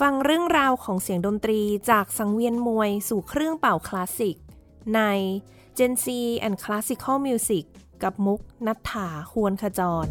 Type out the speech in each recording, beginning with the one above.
ฟังเรื่องราวของเสียงดนตรีจากสังเวียนมวยสู่เครื่องเป่าคลาสสิก ใน Gen C and Classical Music กับมุกนัฐถาควรขจร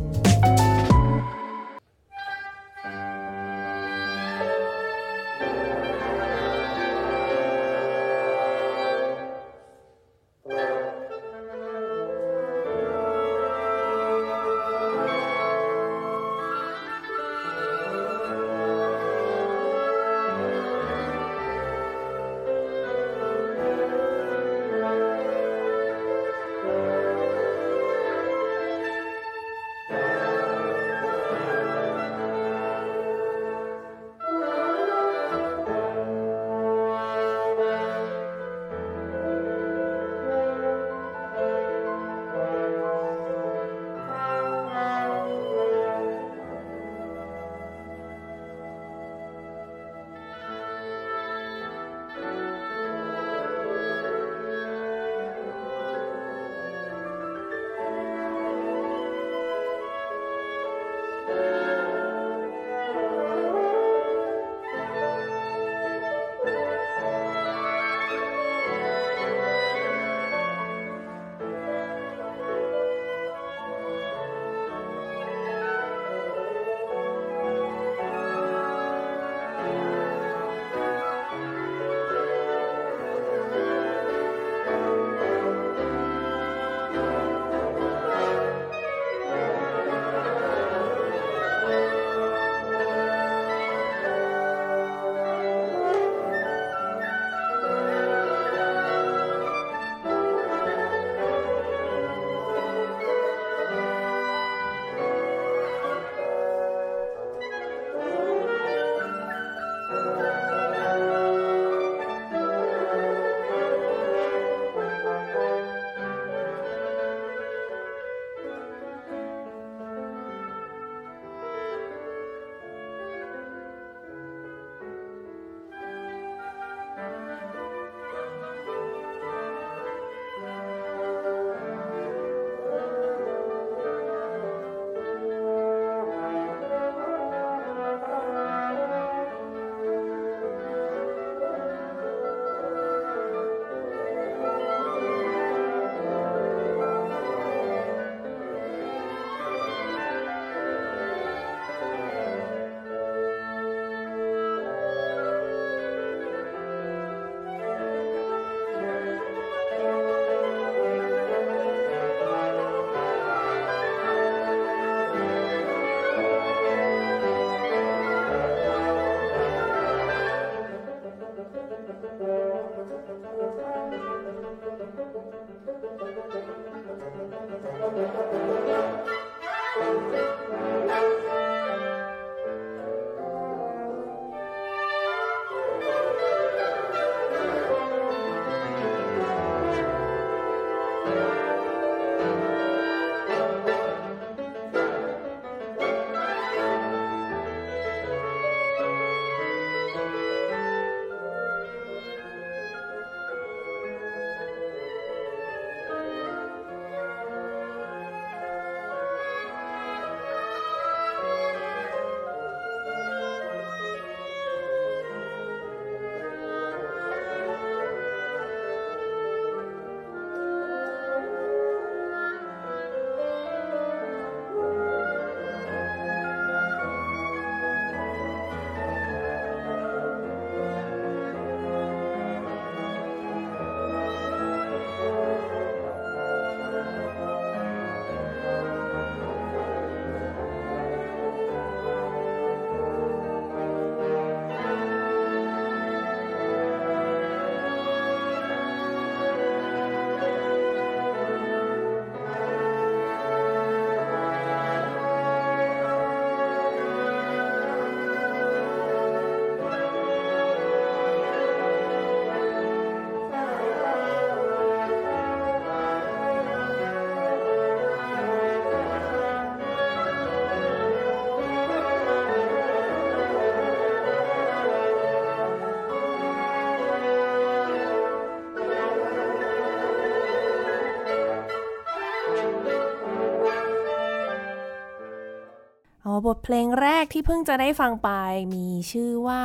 บทเพลงแรกที่เพิ่งจะได้ฟังไปมีชื่อว่า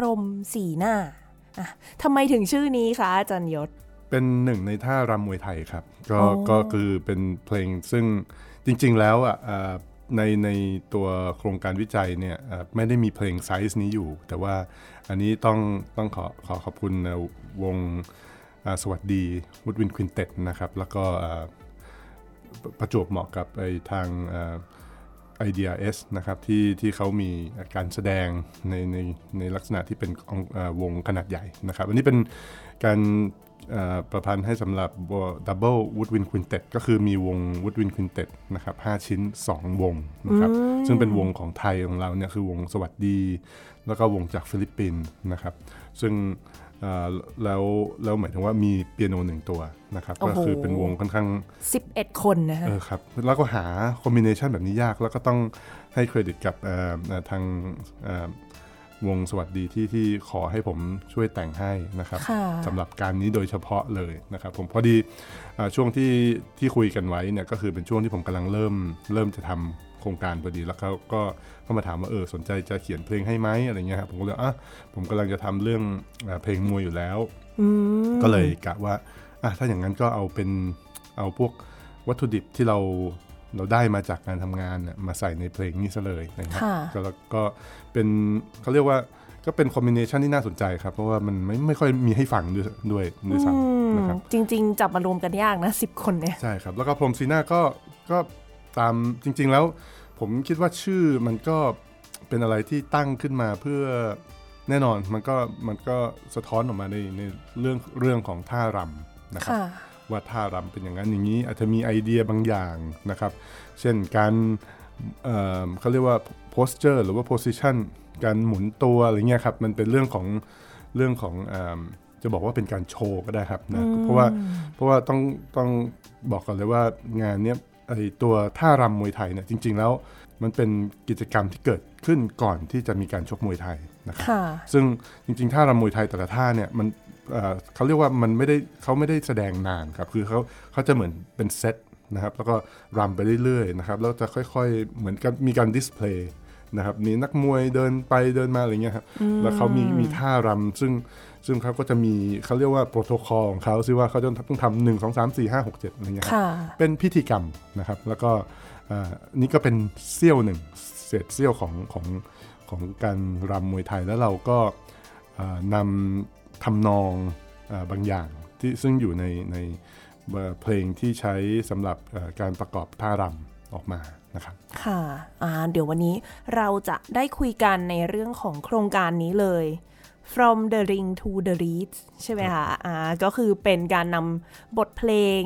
รหมสีหน้าอะทำไมถึงชื่อนี้คะอาจารย์ยศ เป็นหนึ่งในท่ารำมวยไทยครับ ก็อ๋อก็คือเป็นเพลงซึ่งจริง ๆ แล้วอะอ่าในในตัวโครงการวิจัยเนี่ยอ่าไม่ได้มีเพลงไซส์นี้อยู่ แต่ว่าอันนี้ต้องต้องขอขอขอบคุณอ่าวงอ่าสวัสดีวุดวินควินเต็นะครับ แล้วก็อ่าประประจวบเหมาะกับไอทาง IDRS นะครับที่ที่เขามีการแสดงในในในลักษณะที่เป็นองค์อ่าวงขนาดใหญ่นะครับอันนี้เป็นการเอ่อประพันธ์ให้สำหรับ Double Woodwind Quintet ก็คือมีวง Woodwind Quintet นะครับ5ชิ้น 2 วงนะครับซึ่งเป็นวงของไทยของเราเนี่ยคือวงสวัสดี แล้วก็วงจากฟิลิปปินส์นะครับซึ่งเอ่อ แล้วแล้วหมายถึงว่ามีเปียโนหนึ่งตัวนะครับโอ้ก็โหคือเป็นวงค่อนข้าง 11 คนนะคะเออครับแล้วก็หาคอมบิเนชันแบบนี้ยากแล้วก็ต้องให้เครดิตกับเอ่อเอ่อทางเอ่อวงสวัสดีที่ที่ขอให้ผมช่วยแต่งให้นะครับค่ะสำหรับการนี้โดยเฉพาะเลยนะครับ ผมพอดีอ่าช่วงที่ที่คุยกันไว้เนี่ยก็คือเป็นช่วงที่ผมกำลังเริ่มเริ่มจะทำโครงการพอดีแล้วเขาก็เข้ามาถามว่าเออสนใจจะเขียนเพลงให้ไหมอะไรเงี้ยครับผมก็เลยอะผมกำลังจะทำเรื่องอาเพลงมวยอยู่แล้วอืมก็เลยกะว่าอะถ้าอย่างนั้นก็เอาเป็นเอาพวกวัตถุดิบที่เราเราได้มาจากการทำงานน่ะมาใส่ในเพลงนี้ซะเลยนะครับค่ะก็แล้วก็เป็นเขาเรียกว่าก็เป็นคอมบิเนชันที่น่าสนใจครับ เพราะว่ามันไม่ไม่ค่อยมีให้ฟังด้วยด้วยด้วยอืซ้ำมนะครับจริง ๆ จับมารวมกันยากนะ10คนเนี่ย ใช่ครับ แล้วก็พรหมซีน่าก็ก็ตามจริง ๆ แล้ว ผมคิดว่าชื่อมันก็เป็นอะไรที่ตั้งขึ้นมาเพื่อแน่นอนมันก็มันก็สะท้อนออกมาในในเรื่องเรื่องของท่ารำนะครับค่ะว่าท่ารำเป็นอย่างนั้นอย่างนี้ อาจจะมีไอเดียบางอย่างนะครับ เช่นการเอ่อเขาเรียกว่า posture หรือว่า position การหมุนตัวอะไรเงี้ยครับมันเป็นเรื่องของเรื่องของเอมจะบอกว่าเป็นการโชว์ก็ได้ครับนะเพราะว่าเพราะว่าต้องต้องบอกก่อนเลยว่างานเนี้ย ไอตัวท่ารำมวยไทยเนี่ยจริง ๆ แล้วมันเป็นกิจกรรมที่เกิดขึ้นก่อนที่จะมีการชกมวยไทยนะครับค่ะซึ่งจริง ๆ ท่ารำมวยไทยแต่ละท่าเนี่ยมันเอ่อเขาเรียกว่ามันไม่ได้เขาไม่ได้แสดงนานครับคือเขาเขาจะเหมือนเป็นเซตนะครับแล้วก็รำไปเรื่อยๆนะครับแล้วจะค่อยๆเหมือนกับมีการดิสเพลย์นะครับมีนักมวยเดินไปเดินมาอะไรเงี้ยครับแล้วเขามีมีท่ารำซึ่ง ซึ่งเขาก็จะมีเขาเรียกว่าโปรโตคอลของเขาซิว่าเขาจะต้องทำหนึ่งสองสามสี่ห้าหกเจ็ดอะไรเงี้ยครับค่ะเป็นพิธีกรรมนะครับ แล้วก็อ่านี่ก็เป็นเสี้ยวหนึ่งเศษเสี้ยวของของของการรำมวยไทยแล้วเราก็อ่านำทำนองอาบางอย่างที่ซึ่งอยู่ในในเอ่อเพลงที่ใช้สำหรับเอ่อการประกอบท่ารำออกมานะครับค่ะอ่าเดี๋ยววันนี้เราจะได้คุยกันในเรื่องของโครงการนี้เลย from the ring to the reeds ใช่ไหมคะอ่าก็คือเป็นการนำบทเพลง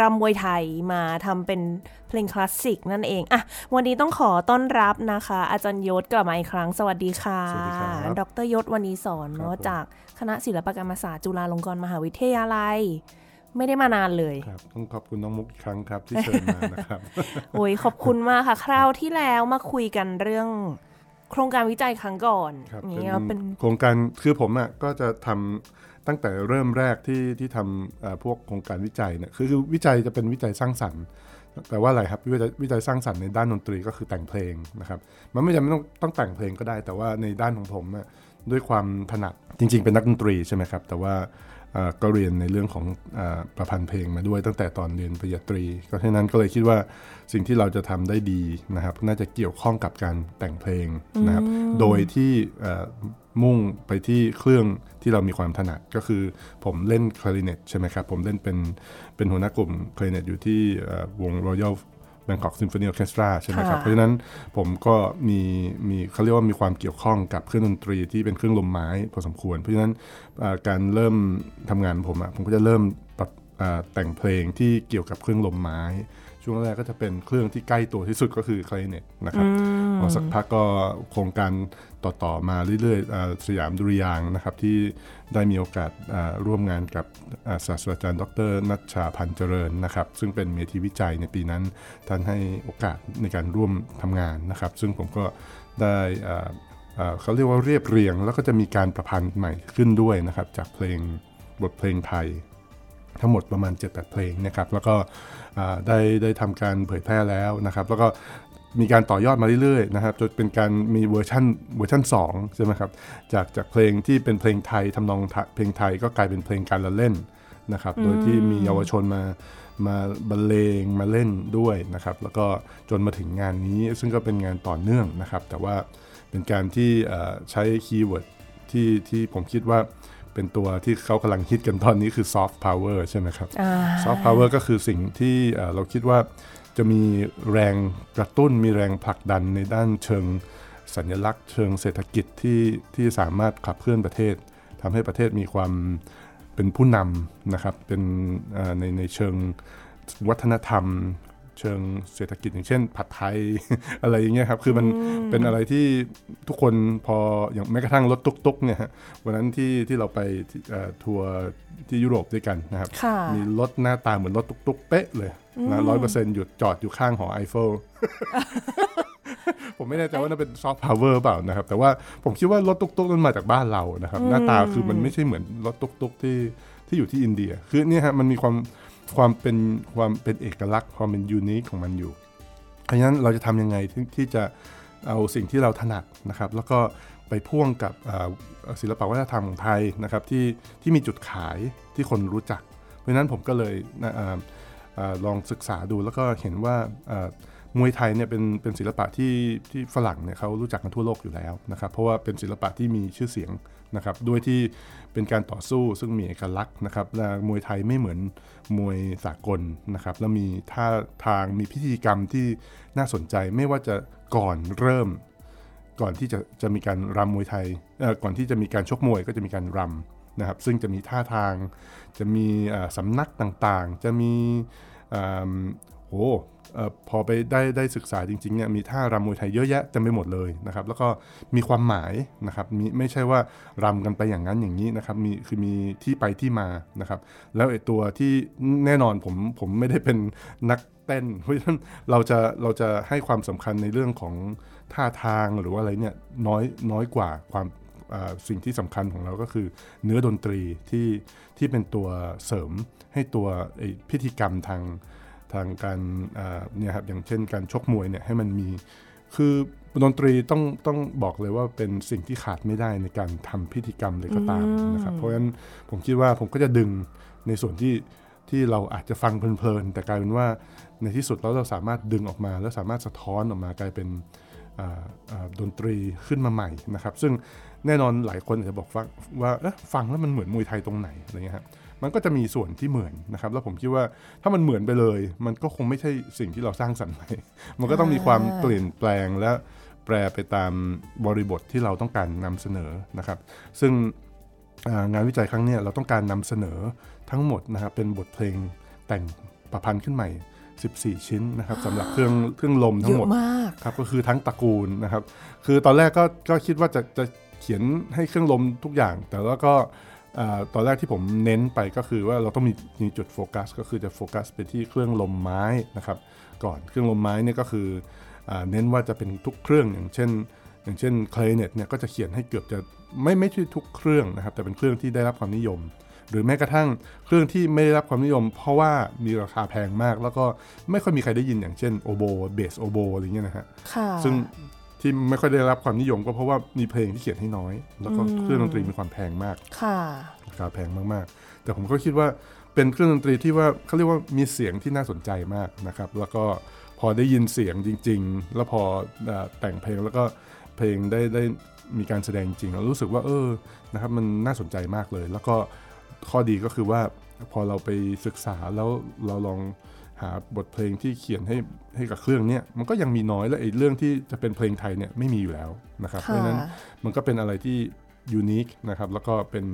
รำมวยไทยมาทำเป็นเพลงคลาสสิกนั่นเองอะวันนี้ต้องขอต้อนรับนะคะ อาจารย์ยศกลับมาอีกครั้ง สวัสดีค่ะ สวัสดีครับ ดรยศวันนี้สอนเนาะผมจากคณะศิลปกรรมศาสตร์จุฬาลงกรณ์มหาวิทยาลัย ไม่ได้มานานเลยครับต้องขอบคุณน้องมุกอีกครั้งครับที่เชิญมานะครับ โอ้ยขอบคุณมากค่ะ คราวที่แล้วมาคุยกันเรื่อง โครงการวิจัยครั้งก่อนครับอย่างเป็นเงี้ยเป็นโครงการคือผมอะก็จะทำตั้งแต่เริ่มแรกที่ที่ทำเอ่อพวกโครงการวิจัยเนี่ยคือคือวิจัยจะเป็นวิจัยสร้างสรรค์แปลว่าอะไรครับวิจัยวิจัยสร้างสรรค์ในด้านดนตรีก็คือแต่งเพลงนะครับมันไม่จำเป็นต้องต้องแต่งเพลงก็ได้ แต่ว่าในด้านของผมอะด้วยความถนัดจริง ๆ เป็นนักดนตรีใช่ไหมครับ แต่ว่าเอ่อ ก็เรียนในเรื่องของเออประพันธ์เพลงมาด้วยตั้งแต่ตอนเรียนปริญญาตรี ก็ฉะนั้นก็เลยคิดว่าสิ่งที่เราจะทำได้ดีนะครับ น่าจะเกี่ยวข้องกับการแต่งเพลงนะครับ โดยที่เอ่อมุ่งไปที่เครื่องที่เรามีความถนัดก็คือผมเล่นคลาริเนตใช่ไหมครับ ผมเล่นเป็นเป็นหัวหน้ากลุ่มคลาริเนตอยู่ที่เอ่อวง Royal Bangkok Symphony Orchestra ใช่ไหมครับค่ะเพราะฉะนั้นผมก็มีมีเขาเรียกว่ามีความเกี่ยวข้องกับเครื่องดนตรีที่เป็นเครื่องลมไม้พอสมควร เพราะฉะนั้นเอ่อการเริ่มทำงานของผมอะผมก็จะเริ่มปรับอ่าแต่งเพลงที่เกี่ยวกับเครื่องลมไม้ ช่วงแรกก็จะเป็นเครื่องที่ใกล้ตัวที่สุดก็คือคลาริเนตนะครับพอสักพักก็โครงการต่อๆมาเรื่อยๆอ่าสยามดุริยางค์นะครับที่ได้มีโอกาสอ่าร่วมงานกับอ่าศาสตราจารย์ ดร นัชชาพันธ์เจริญนะครับ ซึ่งเป็นเมทีวิจัยในปีนั้น ท่านให้โอกาสในการร่วมทำงานนะครับ ซึ่งผมก็ได้อ่าอ่าเขาเรียกว่าเรียบเรียง แล้วก็จะมีการประพันธ์ใหม่ขึ้นด้วยนะครับ จากเพลงบทเพลงไทย ทั้งหมดประมาณ 7-8 เพลงนะครับแล้วก็อ่าได้ได้ทำการเผยแพร่แล้วนะครับ แล้วก็มีการต่อยอดมาเรื่อยๆนะครับจนเป็นการมีเวอร์ชันเวอร์ชัน2ใช่ไหมครับจากจากเพลงที่เป็นเพลงไทยทำนองเพลงไทยก็กลายเป็นเพลงการละเล่นนะครับโดยที่มีเยาวชนมามาบรรเลงมาเล่นด้วยนะครับ แล้วก็จนมาถึงงานนี้ซึ่งก็เป็นงานต่อเนื่องนะครับ แต่ว่าเป็นการที่ใช้ keyword ที่ที่ผมคิดว่า เป็นตัวที่เขากำลังฮิตกันตอนนี้คือ soft power ใช่ไหมครับ soft power ก็คือสิ่งที่เราคิดว่าจะมีแรงกระตุ้นมีแรงผลักดันในด้านเชิงสัญลักษณ์เชิงเศรษฐกิจที่ที่สามารถขับเคลื่อนประเทศทำให้ประเทศมีความเป็นผู้นำนะครับเป็นในในเชิงวัฒนธรรม เชิงเศรษฐกิจอย่างเช่น ผัดไทยอะไรอย่างเงี้ยครับคือมันเป็นอะไรที่ทุกคนพออย่างแม้กระทั่งรถตุ๊กๆเนี่ยวันนั้นที่ที่เราไปทัวร์ที่ยุโรปด้วยกันนะครับมีรถหน้าตาเหมือนรถตุ๊กๆเป๊ะเลยนะร้อยเปอร์เซ็นต์หยุดจอดอยู่ข้างหอไอเฟลผมไม่แน่ใจว่านั่นเป็น soft power เปล่านะครับ แต่ว่าผมคิดว่ารถตุกๆนั้นมาจากบ้านเรานะครับ หน้าตาคือมันไม่ใช่เหมือนรถตุกๆที่ที่อยู่ที่อินเดีย คือเนี่ยฮะมันมีความ ความเป็นความเป็นเอกลักษณ์ความเป็นยูนิคของมันอยู่เพราะฉะนั้นเราจะทำยังไงที่ที่จะเอาสิ่งที่เราถนัดนะครับ แล้วก็ไปพ่วงกับศิลปวัฒนธรรมของไทยนะครับที่ที่มีจุดขายที่คนรู้จัก เพราะฉะนั้นผมก็เลยลองศึกษาดูแล้วก็เห็นว่า มวยไทยเนี่ยเป็นเป็นศิลปะที่ที่ฝรั่งเนี่ยเขารู้จักกันทั่วโลกอยู่แล้วนะครับเพราะว่าเป็นศิลปะที่มีชื่อเสียงนะครับด้วยที่เป็นการต่อสู้ซึ่งมีเอกลักษณ์นะครับและมวยไทยไม่เหมือนมวยสากลนะครับแล้วมีท่าทางมีพิธีกรรมที่น่าสนใจไม่ว่าจะก่อนเริ่ม ก่อนที่จะจะมีการรำมวยไทยก่อนที่จะมีการชกมวยก็จะมีการรำนะครับซึ่งจะมีท่าทางจะมีสำนักต่างๆ จะมีโอ้ พอไปได้ได้ศึกษาจริงๆเนี่ยมีท่ารำมวยไทยเยอะแยะเต็มไปหมดเลยนะครับ แล้วก็มีความหมายนะครับมีไม่ใช่ว่ารำกันไปอย่างนั้นอย่างนี้นะครับมีคือมีที่ไปที่มานะครับ แล้วไอ้ตัวที่แน่นอนผมผมไม่ได้เป็นนักเต้น เพราะฉะนั้นเราจะเราจะให้ความสำคัญในเรื่องของท่าทางหรือว่าอะไรเนี่ยน้อยน้อยกว่าความสิ่งที่สำคัญของเราก็คือเนื้อดนตรีที่ที่เป็นตัวเสริมให้ตัวพิธีกรรมทาง ทางการเนี่ยครับอย่างเช่นการชกมวยเนี่ยให้มันมี คือดนตรีต้องต้องบอกเลยว่าเป็นสิ่งที่ขาดไม่ได้ในการทำพิธีกรรมเลยก็ตามนะครับเพราะฉะนั้นผมคิดว่าผมก็จะดึงในส่วนที่ที่เราอาจจะฟังเพลินๆแต่กลายเป็นว่าในที่สุดแล้วเราสามารถดึงออกมา แล้วสามารถสะท้อนออกมากลายเป็นดนตรีขึ้นมาใหม่นะครับ ซึ่งแน่นอนหลายคนอาจจะบอกว่าว่าฟังแล้วมันเหมือนมวยไทยตรงไหนอะไรเงี้ยครับ มันก็จะมีส่วนที่เหมือนนะครับแล้วผมคิดว่าถ้ามันเหมือนไปเลย มันก็คงไม่ใช่สิ่งที่เราสร้างสรรค์ใหม่มันก็ต้องมีความเปลี่ยนแปลงและแปลไปตามบริบทที่เราต้องการนำเสนอนะครับ ซึ่งงานวิจัยครั้งนี้เราต้องการนำเสนอทั้งหมดนะครับเป็นบทเพลงแต่งประพันธ์ขึ้นใหม่ 14 ชิ้นนะครับสำหรับเครื่องเครื่องลมทั้งหมดครับก็คือทั้งตระกูลนะครับ คือตอนแรกก็ก็คิดว่าจะจะเขียนให้เครื่องลมทุกอย่าง แต่แล้วก็ ตอนแรกที่ผมเน้นไปก็คือว่าเราต้องมีมีจุดโฟกัส ก็คือจะโฟกัสไปที่เครื่องลมไม้นะครับ ก่อนเครื่องลมไม้เนี่ยก็คืออเน้นว่าจะเป็นทุกเครื่องอย่างเช่น อย่างเช่นคลเน็ตเนี่ยก็จะเขียนให้เกือบจะไม่ไม่ใช่ทุกเครื่องนะครับ แต่เป็นเครื่องที่ได้รับความนิยม หรือแม้กระทั่งเครื่องที่ไม่ได้รับความนิยม เพราะว่ามีราคาแพงมาก แล้วก็ไม่ค่อยมีใครได้ยินอย่างเช่นโอโบเบสโอโบอะไรเงี้ยนะฮะซึ่ง ที่ไม่ค่อยได้รับความนิยมก็เพราะว่ามีเพลงที่เขียนให้น้อย แล้วก็เครื่องดนตรีมีความแพงมากค่ะราคาแพงมากๆ แต่ผมก็คิดว่าเป็นเครื่องดนตรีที่ว่าเขาเรียกว่ามีเสียงที่น่าสนใจมากนะครับ แล้วก็พอได้ยินเสียงจริง ๆ แล้วพอแต่งเพลงแล้วก็เพลงได้ได้มีการแสดงจริงเรารู้สึกว่าเออนะครับมันน่าสนใจมากเลย แล้วก็ข้อดีก็คือว่าพอเราไปศึกษาแล้วเราลอง หาบทเพลงที่เขียนให้ให้กับเครื่องนี้มันก็ยังมีน้อยและไอ้เรื่องที่จะเป็นเพลงไทยเนี่ยไม่มีอยู่แล้วนะครับเพราะฉะนั้นมันก็เป็นอะไรที่ยูนิคนะครับแล้วก็เป็น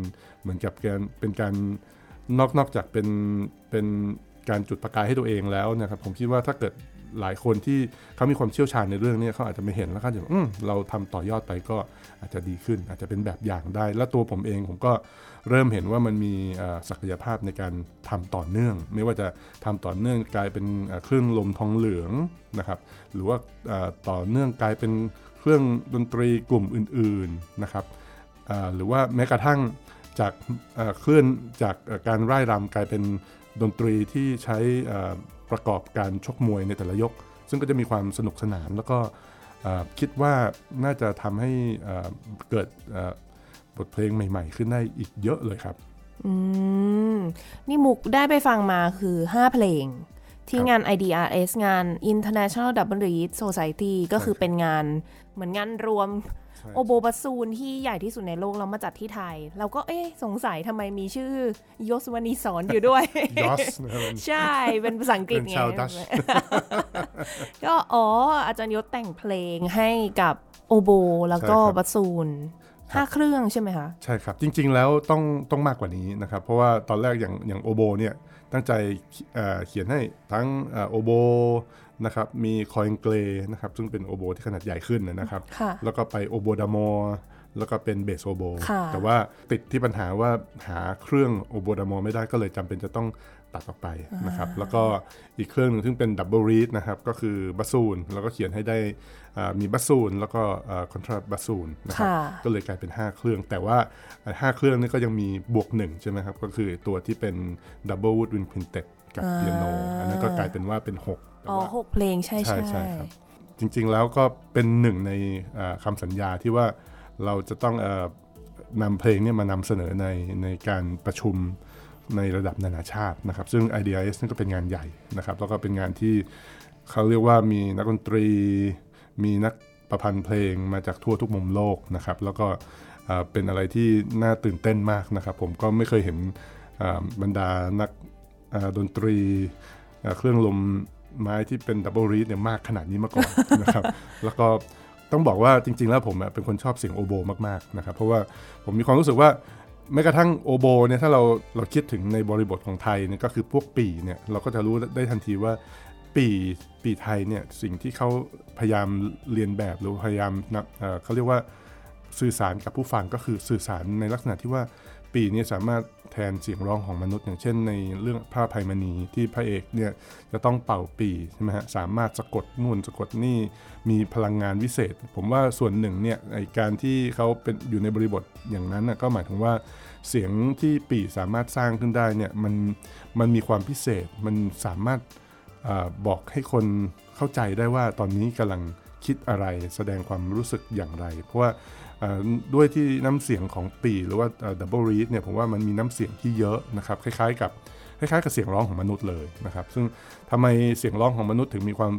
เหมือนกับการเป็นการนอกนอกจากเป็นเป็นการจุดประกายให้ตัวเองแล้วนะครับผมคิดว่าถ้าเกิด หลายคนที่เขามีความเชี่ยวชาญในเรื่องนี้เขาอาจจะไม่เห็นแล้วเขาจะอืมเราทำต่อยอดไปก็อาจจะดีขึ้น อาจจะเป็นแบบอย่างได้ แล้วตัวผมเองผมก็เริ่มเห็นว่ามันมีศักยภาพในการทำต่อเนื่อง ไม่ว่าจะทำต่อเนื่องกลายเป็นเครื่องลมทองเหลืองนะครับ หรือว่าต่อเนื่องกลายเป็นเครื่องดนตรีกลุ่มอื่นๆนะครับหรือว่าแม้กระทั่งจากเคลื่อนจากการร่ายรำกลายเป็นดนตรีที่ใช้ ประกอบการชกมวยในแต่ละยก ซึ่งก็จะมีความสนุกสนานแล้วก็คิดว่าน่าจะทำให้เกิดบทเพลงใหม่ ๆ ขึ้นได้อีกเยอะเลยครับ อืม นี่มุกได้ไปฟังมาคือ 5 เพลง ที่งาน IDRS งาน International Double Reed Society ก็คือเป็นงานเหมือนงานรวมใช่โอโบบัสซูนที่ใหญ่ที่สุดในโลกเรามาจัดที่ไทย เราก็เอ๊ะสงสัยทำไมมีชื่อยศวนีสอนอยู่ด้วยยอสนะครับใช่ เป็นภาษาอังกฤษเป็นไงชาวดัชก็อ๋อ อาจารย์ยศแต่งเพลงให้กับโอโบแล้วก็ใช่ครับบัสซูนห้าเครื่องใช่ไหมคะ ใช่ครับ จริง ๆ แล้วต้องต้องมากกว่านี้นะครับ เพราะว่าตอนแรกอย่างอย่างโอโบเนี่ย ตั้งใจเอ่อเขียนให้ทั้งเอ่อโอโบนะครับมีคอยเกลนะครับซึ่งเป็นโอโบที่ขนาดใหญ่ขึ้นนะครับค่ะแล้วก็ไปโอโบดามอแล้วก็เป็น bass oboe ค่ะแต่ว่าติดที่ปัญหาว่าหาเครื่อง oboe d'amore ไม่ได้ก็เลยจำเป็นจะต้อง ตัดออกไปนะครับ แล้วก็อีกเครื่องหนึ่งซึ่งเป็น double reed นะครับ ก็คือ bassoon แล้วก็เขียนให้ได้อ่ามี bassoon แล้วก็ contrabassoon นะครับค่ะก็เลยกลายเป็น 5 เครื่อง แต่ว่าไอ้5เครื่องนี้ก็ยังมีบวก 1 ใช่ไหมครับ ก็คือตัวที่เป็น Double Woodwind Quintet กับอ่าเปียโนอันนั้นก็กลายเป็นว่าเป็น6แต่อ๋อว่าหกเพลงใช่ใช่ใช่ใช่ครับจริงๆแล้วก็เป็นหนึ่งในอ่าคำสัญญาที่ว่าเราจะต้องเออนำเพลงเนี่ยมานำเสนอในในการประชุม ในระดับนานาชาตินะครับซึ่ง IDIS นี่ก็เป็นงานใหญ่นะครับแล้วก็เป็นงานที่เขาเรียกว่ามีนักดนตรี มีนักประพันธ์เพลงมาจากทั่วทุกมุมโลกนะครับแล้วก็เป็นอะไรที่น่าตื่นเต้นมากนะครับ ผมก็ไม่เคยเห็นบรรดานักดนตรีเครื่องลมไม้ที่เป็น double reed เนี่ยมากขนาดนี้มาก่อนนะครับ แล้วก็ต้องบอกว่าจริง ๆ แล้วผมเป็นคนชอบเสียง oboe มากๆนะครับ เพราะว่าผมมีความรู้สึกว่า แม้กระทั่ง oboe เนี่ยถ้าเราเราคิดถึงในบริบทของไทยเนี่ยก็คือพวกปี่เนี่ยเราก็จะรู้ได้ทันทีว่าปี่ปี่ไทยเนี่ยสิ่งที่เขาพยายามเลียนแบบหรือพยายามนะเเขาเรียกว่าสื่อสารกับผู้ฟังก็คือสื่อสารในลักษณะที่ว่า ปีนี้สามารถแทนเสียงร้องของมนุษย์ อย่างเช่นในเรื่องพระภัยมณีที่พระเอกเนี่ยจะต้องเป่าปีใช่ไหมฮะสามารถสะกดนู่นสะกดนี่มีพลังงานวิเศษ ผมว่าส่วนหนึ่งเนี่ยในการที่เขาเป็นอยู่ในบริบทอย่างนั้นนะก็หมายถึงว่าเสียงที่ปีสามารถสร้างขึ้นได้เนี่ยมันมันมีความพิเศษมันสามารถอบอกให้คนเข้าใจได้ว่าตอนนี้กำลังคิดอะไรแสดงความรู้สึกอย่างไร เพราะว่า ด้วยที่น้ำเสียงของปี่หรือว่า double reed เนี่ยผมว่ามันมีน้ำเสียงที่เยอะนะครับคล้ายๆกับคล้ายๆกับเสียงร้องของมนุษย์เลยนะครับ ซึ่งทำไมเสียงร้องของมนุษย์ถึงมีความ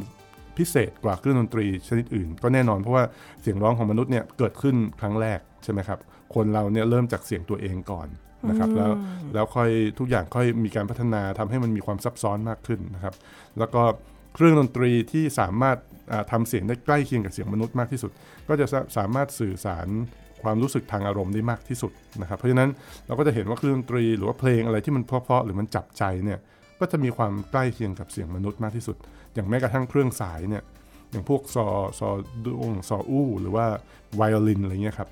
พิเศษกว่าเครื่องดนตรีชนิดอื่น ก็แน่นอนเพราะว่าเสียงร้องของมนุษย์เนี่ยเกิดขึ้นครั้งแรกใช่ไหมครับ คนเราเนี่ยเริ่มจากเสียงตัวเองก่อนนะครับแล้วแล้วค่อยทุกอย่างค่อยมีการพัฒนาทำให้มันมีความซับซ้อนมากขึ้นนะครับ แล้วก็ เครื่องดนตรีที่สามารถอ่าทำเสียงได้ใกล้เคียงกับเสียงมนุษย์มากที่สุด ก็จะสามารถสื่อสารความรู้สึกทางอารมณ์ได้มากที่สุดนะครับเพราะฉะนั้นเราก็จะเห็นว่าเครื่องดนตรีหรือว่าเพลงอะไรที่มันเพราะๆหรือมันจับใจเนี่ยก็จะมีความใกล้เคียงกับเสียงมนุษย์มากที่สุด อย่างแม้กระทั่งเครื่องสายเนี่ยอย่างพวกซอซอดุ้งซออู้หรือว่าไวโอลินอะไรเงี้ยครับ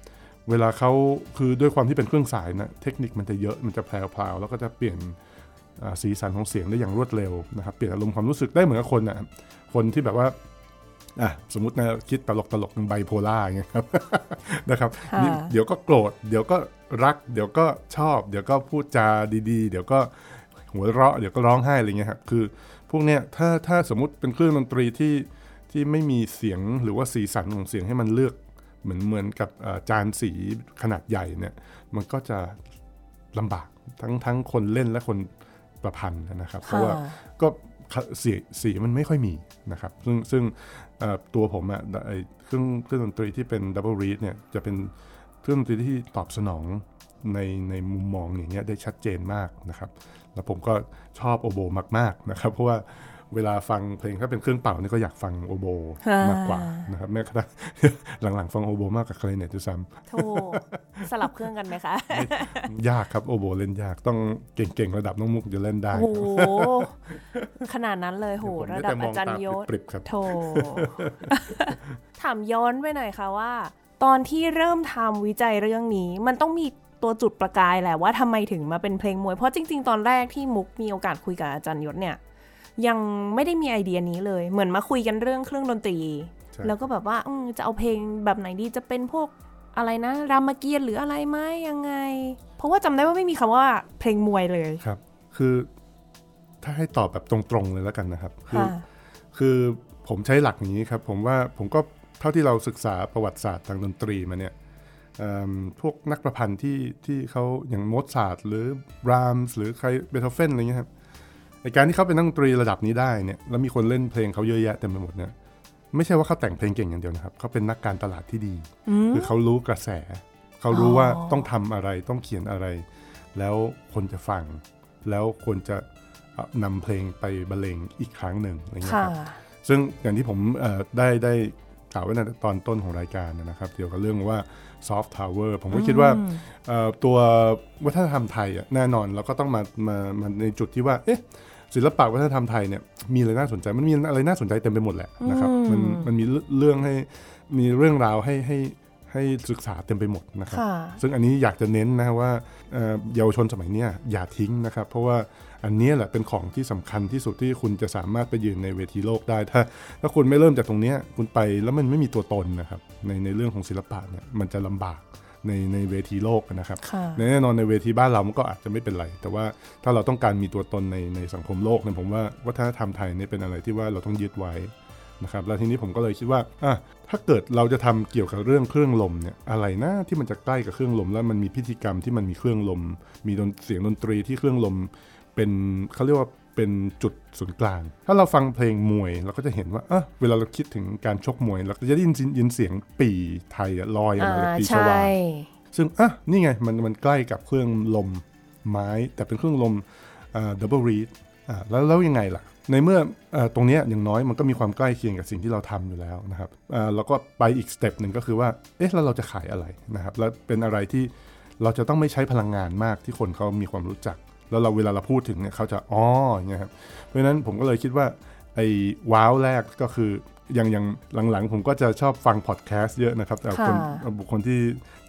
เวลาเขาคือด้วยความที่เป็นเครื่องสายนะเทคนิคมันจะเยอะมันจะแพรวๆแล้วก็จะเปลี่ยน สีสันของเสียงได้อย่างรวดเร็วนะครับเปลี่ยนอารมณ์ความรู้สึกได้เหมือนกับคนนะคนที่แบบว่าอะสมมตินะคิดตลกตลกๆไบโพล่าอย่างเงี้ยครับนะครับค่ะนี่เดี๋ยวก็โกรธเดี๋ยวก็รัก เดี๋ยวก็ชอบ เดี๋ยวก็พูดจาดีๆ เดี๋ยวก็หัวเราะเดี๋ยวก็ร้องไห้อะไรเงี้ยครับคือ พวกเนี้ยถ้าถ้าสมมติเป็นเครื่องดนตรีที่ที่ไม่มีเสียงหรือว่าสีสันของเสียงให้มันเลือกเหมือนเหมือนกับเอ่อจานสีขนาดใหญ่เนี่ยมันก็จะลำบากทั้งทั้งคนเล่นและคน ประพันธ์นะครับ เพราะว่าก็สีสีมันไม่ค่อยมีนะครับ ซึ่งซึ่งเอ่อตัวผมอะไอ้เครื่องเครื่องดนตรีที่เป็นดับเบิลรีดเนี่ยจะเป็นเครื่องดนตรีที่ตอบสนองในในมุมมองอย่างเงี้ยได้ชัดเจนมากนะครับ แล้วผมก็ชอบโอโบมากๆนะครับ เพราะว่า เวลาฟังเพลงถ้าเป็นเครื่องเป่านี่ก็อยากฟังโอโบมากกว่านะครับแม้กระทั่งหลังๆ ฟังโอโบมากกว่าคลาริเนตด้วยซ้โทสลับเครื่องกันไหมคะำยากครับโอโบเล่นยากต้องเก่งๆ ระดับน้องมุกจะเล่นได้โอ้โหขนาดนั้นเลยโหผมระได้ดับแต่มอาองจารย์ตามยศปริบๆครับโถถามย้อนไปหน่อยค่ะว่า ตอนที่เริ่มทำวิจัยเรื่องนี้มันต้องมีตัวจุดประกายแหละว่าทำไมถึงมาเป็นเพลงมวย เพราะจริง ๆ ตอนแรกที่มุกมีโอกาสคุยกับอาจารย์ยศเนี่ย ยังไม่ได้มีไอเดียนี้เลย เหมือนมาคุยกันเรื่องเครื่องดนตรีใช่แล้วก็แบบว่าอืมจะเอาเพลงแบบไหนดีจะเป็นพวกอะไรนะ รามเกียรติ์หรืออะไรไหมยังไง เพราะว่าจำได้ว่าไม่มีคำว่าเพลงมวยเลยครับ คือถ้าให้ตอบแบบตรงๆเลยแล้วกันนะครับ คือค่ะคือผมใช้หลักอย่างนี้ครับ ผมว่าผมก็เท่าที่เราศึกษาประวัติศาสตร์ทางดนตรีมาเนี่ยเอิ่มพวกนักประพันธ์ที่ที่เขาอย่างโมซาร์ทหรือบราห์มส์หรือใครเบโธเฟนอะไรเงี้ยครับ ในการที่เขาเป็นนักดนตรีระดับนี้ได้เนี่ยแล้วมีคนเล่นเพลงเขาเยอะแยะเต็มไปหมดเนี่ยไม่ใช่ว่าเขาแต่งเพลงเก่งอย่างเดียวนะครับเขาเป็นนักการตลาดที่ดี คือเขารู้กระแส เขารู้ว่าต้องทำอะไรต้องเขียนอะไร แล้วคนจะฟัง แล้วคนจะเอานำเพลงไปบรรเลงอีกครั้งหนึ่งอะไรเงี้ยค่ะครับซึ่งอย่างที่ผมเอ่อได้ได้กล่าวไว้ในตอนต้นของรายการนะครับเกี่ยวกับเรื่องว่า soft power ผมก็คิดว่าเอ่อตัววัฒนธรรมไทยอะแน่นอนเราก็ต้องมามามาในจุดที่ว่าเอ๊ะ ศิลปะวัฒนธรรมไทยเนี่ยมีอะไรน่าสนใจมันมีอะไรน่าสนใจเต็มไปหมดแหละนะครับมันมันมีเรื่องให้มีเรื่องราวให้ให้ให้ศึกษาเต็มไปหมดนะครับค่ะซึ่งอันนี้อยากจะเน้นนะว่าเอ่อเยาวชนสมัยเนี้ยอย่าทิ้งนะครับ เพราะว่าอันเนี้ยแหละเป็นของที่สำคัญที่สุดที่คุณจะสามารถไปยืนในเวทีโลกได้ ถ้าถ้าคุณไม่เริ่มจากตรงเนี้ยคุณไปแล้วมันไม่มีตัวตนนะครับในในเรื่องของศิลปะเนี่ยมันจะลำบาก ในในเวทีโลกนะครับค่ะแน่นอนในเวทีบ้านเรามันก็อาจจะไม่เป็นไร แต่ว่าถ้าเราต้องการมีตัวตนในในสังคมโลกเนี่ยผมว่าวัฒนธรรมไทยเนี่ยเป็นอะไรที่ว่าเราต้องยึดไว้นะครับแล้วทีนี้ผมก็เลยคิดว่าอะถ้าเกิดเราจะทำเกี่ยวกับเรื่องเครื่องลมเนี่ยอะไรนะที่มันจะใกล้กับเครื่องลม แล้วมันมีพิธีกรรมที่มันมีเครื่องลม มีดนเสียงดนตรีที่เครื่องลมเป็นเขาเรียกว่า เป็นจุดศูนย์กลาง ถ้าเราฟังเพลงมวยเราก็จะเห็นว่าเอะเวลาเราคิดถึงการชกมวย เราก็จะได้ยินยินเสียงปี่ไทยอะลอยออกอ่ามาจากปีชใช่วาซึ่งอะนี่ไงมันมันใกล้กับเครื่องลมไม้ แต่เป็นเครื่องลม double reed อ่าแล้วแล้วยังไงล่ะ ในเมื่อเออตรงเนี้ยอย่างน้อยมันก็มีความใกล้เคียงกับสิ่งที่เราทำอยู่แล้วนะครับอ่าแล้วก็ไปอีก step หนึ่งก็คือว่าเอ๊ะแล้วเราจะขายอะไรนะครับแล้วเป็นอะไรที่เราจะต้องไม่ใช้พลังงานมากที่คนเขามีความรู้จัก แล้วเราเวลาเราพูดถึงเนี่ยเขาจะอ๋ออย่างเงี้ยครับเพราะฉะนั้นผมก็เลยคิดว่าไอ้ว้าวแรกก็คืออย่างอย่างหลังๆ ผมก็จะชอบฟังพอดแคสต์เยอะนะครับแต่คนค่ะบุคคลที่